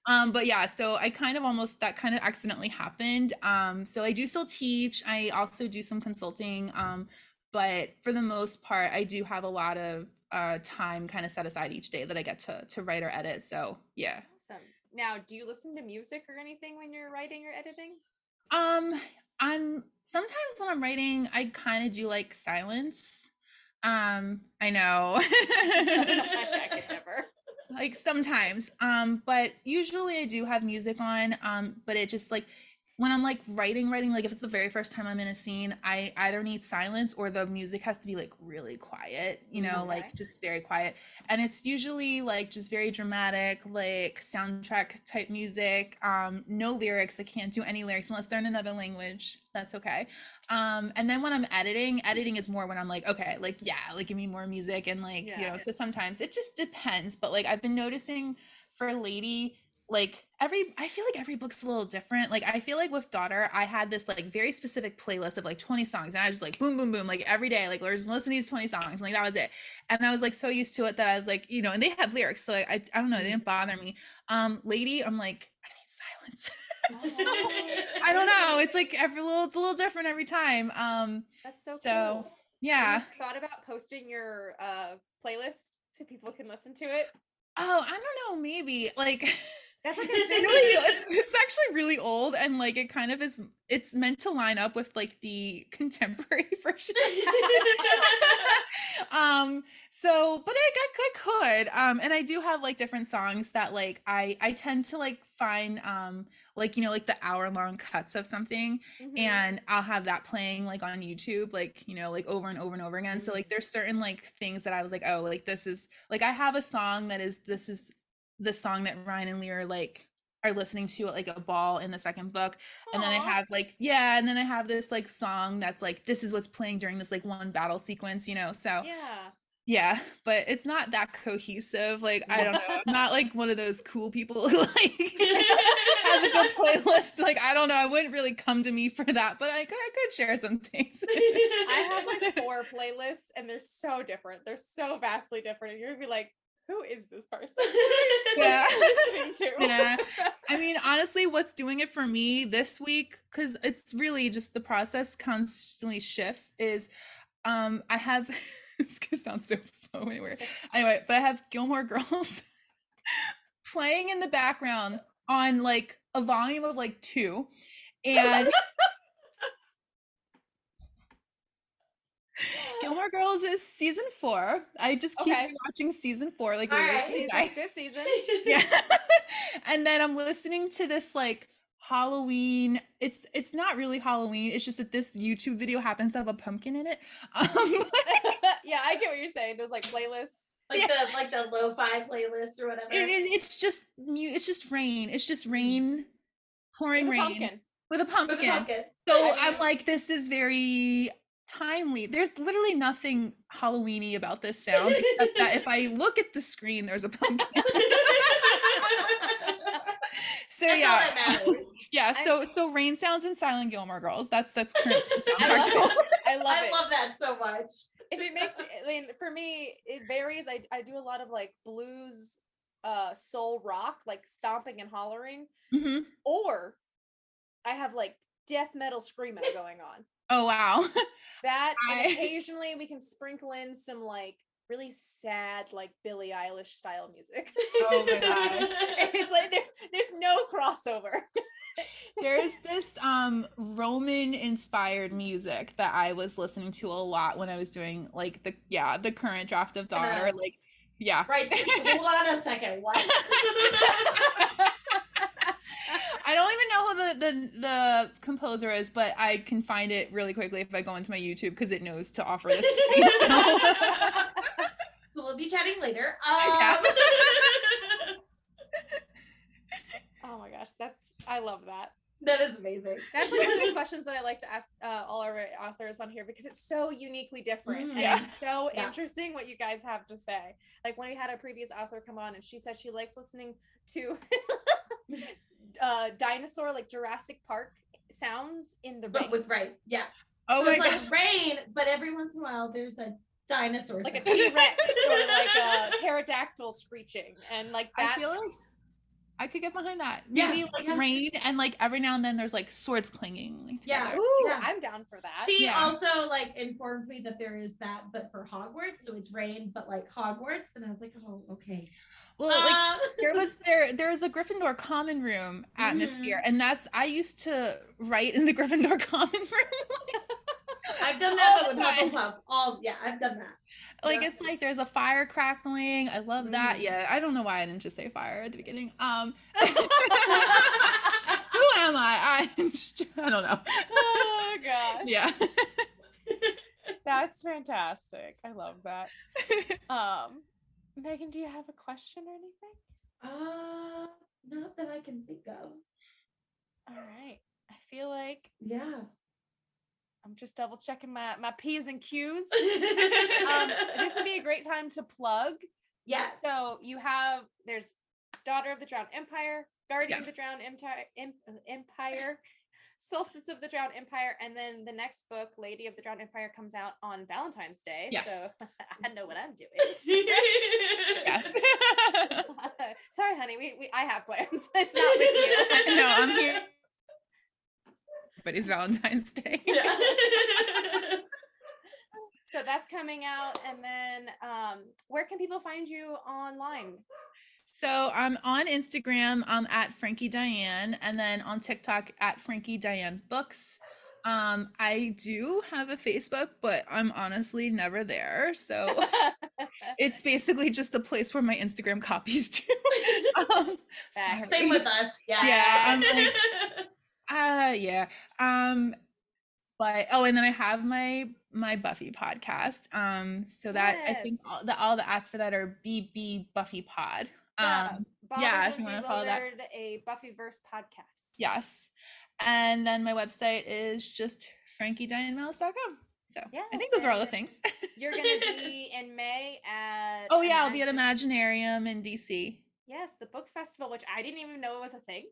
um, but yeah, so I kind of almost that kind of accidentally happened. Um, so I do still teach. I also do some consulting. Um, but for the most part, I do have a lot of uh time kind of set aside each day that I get to to write or edit. So yeah. Awesome. Now, do you listen to music or anything when you're writing or editing? Um, I'm sometimes when I'm writing, I kind of do like silence. Um, I know. I, could never. Like sometimes. Um but usually i do have music on um but it just like when I'm like writing, writing, like if it's the very first time I'm in a scene, I either need silence or the music has to be like really quiet, you know, Okay. like just very quiet. And it's usually like just very dramatic, like soundtrack type music. Um, no lyrics. I can't do any lyrics unless they're in another language. That's okay. Um, and then when I'm editing, editing is more when I'm like, okay, like yeah, like give me more music and like, you know, so sometimes it just depends. But like I've been noticing for Lady, like every I feel like every book's a little different. Like I feel like with Daughter, I had this like very specific playlist of like 20 songs, and I was just like boom, boom, boom, like every day, like let's listen to these 20 songs, and like that was it. And I was like so used to it that I was like, you know, and they have lyrics, so like I I don't know, they didn't bother me. Um, Lady, I'm like, I need silence. So, I don't know. It's like every little it's a little different every time. Um, That's so, so cool. Have yeah. thought about posting your uh playlist so people can listen to it? Oh, I don't know, maybe like That's like it's really it's it's actually really old and like it kind of is it's meant to line up with like the contemporary version um so but I, could um and i do have like different songs that like i i tend to like find um like you know like the hour long cuts of something Mhm. and I'll have that playing like on YouTube, like you know, like over and over and over again. So like there's certain like things that I was like, oh, like this is like I have a song that is this is the song that Rhyan and Lyr are like are listening to at like a ball in the second book. And then I have like, yeah, and then I have this like song that's like this is what's playing during this like one battle sequence, you know. So yeah. yeah, but it's not that cohesive. Like, I don't know. I'm not like one of those cool people who like has a good playlist. Like, I don't know. I wouldn't really come to me for that, but I could, I could share some things. I have like four playlists and they're so different. They're so vastly different. And you're gonna be like, who is this person? Yeah. listening to. Yeah. I mean, honestly, what's doing it for me this week, because it's really just the process constantly shifts, is um I have this could sound so funny weird. Anyway, but I have Gilmore Girls playing in the background on like a volume of like two. And Gilmore Girls is season four. I just keep Okay. watching season four like All literally right. Season, day. this season. yeah and then i'm listening to this like halloween it's it's not really halloween it's just that this youtube video happens to have a pumpkin in it um yeah, I get what you're saying. There's like playlists. like the like the lo-fi playlist or whatever. it- it- it's just mu- it's just rain it's just rain pouring with a rain pumpkin. with a With pumpkin, pumpkin. so I i'm like this is very timely there's literally nothing halloweeny about this sound except that if i look at the screen there's a pumpkin so That's yeah all that matters. Yeah, I- so so rain sounds and silent Gilmore Girls. That's that's current. I love it. I love I it. love that so much. if it makes I mean for me it varies I, I do a lot of like blues uh soul rock like stomping and hollering Mhm. or i have like death metal screamo going on Oh wow. that and occasionally we can sprinkle in some like really sad like billie eilish style music Oh my God. it's like there, there's no crossover There's this um Roman inspired music that I was listening to a lot when I was doing like the yeah, the current draft of Daughter. Uh-huh. Like yeah. Right. Hold on a second. What? I don't even know who the, the the composer is, but I can find it really quickly if I go into my YouTube because it knows to offer this to me. so we'll be chatting later. Yeah. Um, oh my gosh that's i love that that is amazing. That's like one of the questions that I like to ask uh, all our authors on here because it's so uniquely different Mm. and it's so Yeah. interesting what you guys have to say. Like when we had a previous author come on and she said she likes listening to uh, dinosaur like Jurassic Park sounds in the rain. But with right. Yeah. oh so my it's god. like rain, but every once in a while there's a dinosaur. like a sound. T Rex or like a pterodactyl screeching, and like I feel like I could get behind that. Yeah, Maybe like yeah. rain and like every now and then there's like swords clanging like Yeah. together. ooh, Yeah. I'm down for that. She Yeah. also like informed me that there is that, but for Hogwarts, so it's rain, but like Hogwarts, and I was like, oh, okay. Well, like Um, there was there there was a Gryffindor common room atmosphere, and that's I used to write in the Gryffindor common room. I've done that, but with time. Hufflepuff. All yeah, I've done that. like Yeah. it's like there's a fire crackling. I love that. Mhm. Yeah, I don't know why I didn't just say fire at the beginning. Um, Who who who am I? I'm just, I don't know. oh gosh. Yeah. That's fantastic. I love that. Um, Megan, do you have a question or anything? Uh, not that I can think of. All right. I feel like Yeah. I'm just double checking my my P's and Q's. Um, this would be a great time to plug. yes. So you have there's Daughter of the Drowned Empire, Guardian of the Drowned Empire, Empire, Solstice of the Drowned Empire, and then the next book, Lady of the Drowned Empire, comes out on Valentine's Day. Yes. So I know what I'm doing. Yes. Sorry, honey. We, we I have plans. It's not with you. no, I'm here. But it's Valentine's Day. Yeah. So that's coming out, and then um, where can people find you online? So I'm on Instagram I'm at Frankie Diane and then on TikTok at Frankie Diane Books. Um I do have a Facebook, but I'm honestly never there. So it's basically just a place where my Instagram copies do. um, Same with us. Yeah. Yeah, I'm like- Uh yeah. Um but oh and then I have my my Buffy podcast. Um so that I think Yes. all the all the ads for that are BB Buffy Pod. Yeah, Um Bob yeah, if you wanna follow that. A Buffyverse podcast. yes. And then my website is just frankiedianemallis.com. So yeah, I think those are all the things. You're gonna be in May at. oh yeah, I'll be at Imaginarium in DC. Yes, the book festival, which I didn't even know was a thing.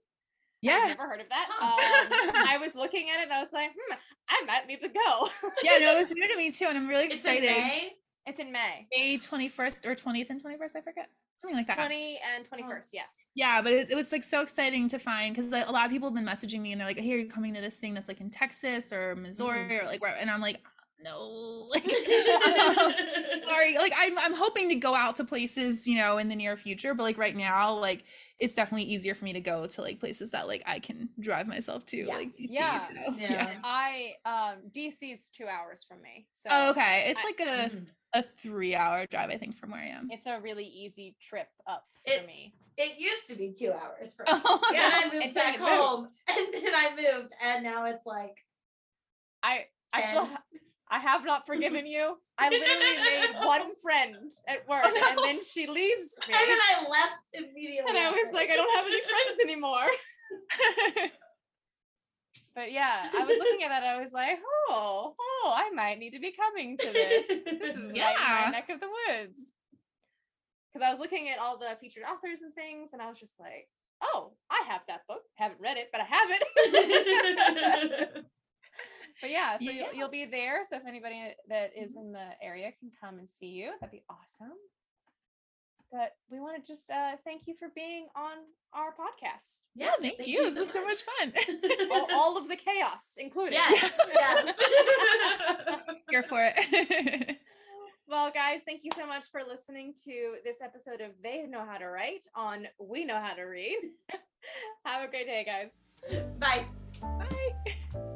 I've Yeah. never heard of that. Um, I was looking at it and I was like, hmm, I might need to go. yeah, no, it was new to me too, and I'm really excited. It's in. May. it's in May. May 21st or 20th and 21st, I forget. Something like that. 20 and 21st, yes. Yeah, but it, it was like so exciting to find because a lot of people have been messaging me and they're like, "Hey, are you coming to this thing that's like in Texas or Missouri or like where?" And I'm like, "No, like, sorry." Like, I'm I'm hoping to go out to places, you know, in the near future, but like right now, like it's definitely easier for me to go to like places that like I can drive myself to, Yeah. like DC. Yeah. so, Yeah. I um DC's two hours from me. So Oh, okay, it's I- like a Mhm. a three hour drive, I think, from where I am. it's a really easy trip up It- for me. It used to be two hours for me. Oh, And then Yeah, I moved until back you moved. home, and then I moved, and now it's like I I still Ten. ha- I have not forgiven you. I literally made one friend at oh, work, no. and then she leaves me, and then I left immediately. and I was like, I don't have any friends anymore. But yeah, I was looking at that. I was like, oh, oh, I might need to be coming to this. This is right in Yeah. my neck of the woods. Because I was looking at all the featured authors and things, and I was just like, oh, I have that book. Haven't read it, but I have it. But yeah, so Yeah. You'll, you'll be there. So if anybody that is in the area can come and see you, that'd be awesome. But we want to just uh, thank you for being on our podcast. yeah, thank, you. This was so much fun. all, all of the chaos included. Yes, yes. Here for it. Well, guys, thank you so much for listening to this episode of They Know How to Write on We Know How to Read. Have a great day, guys. Bye. Bye.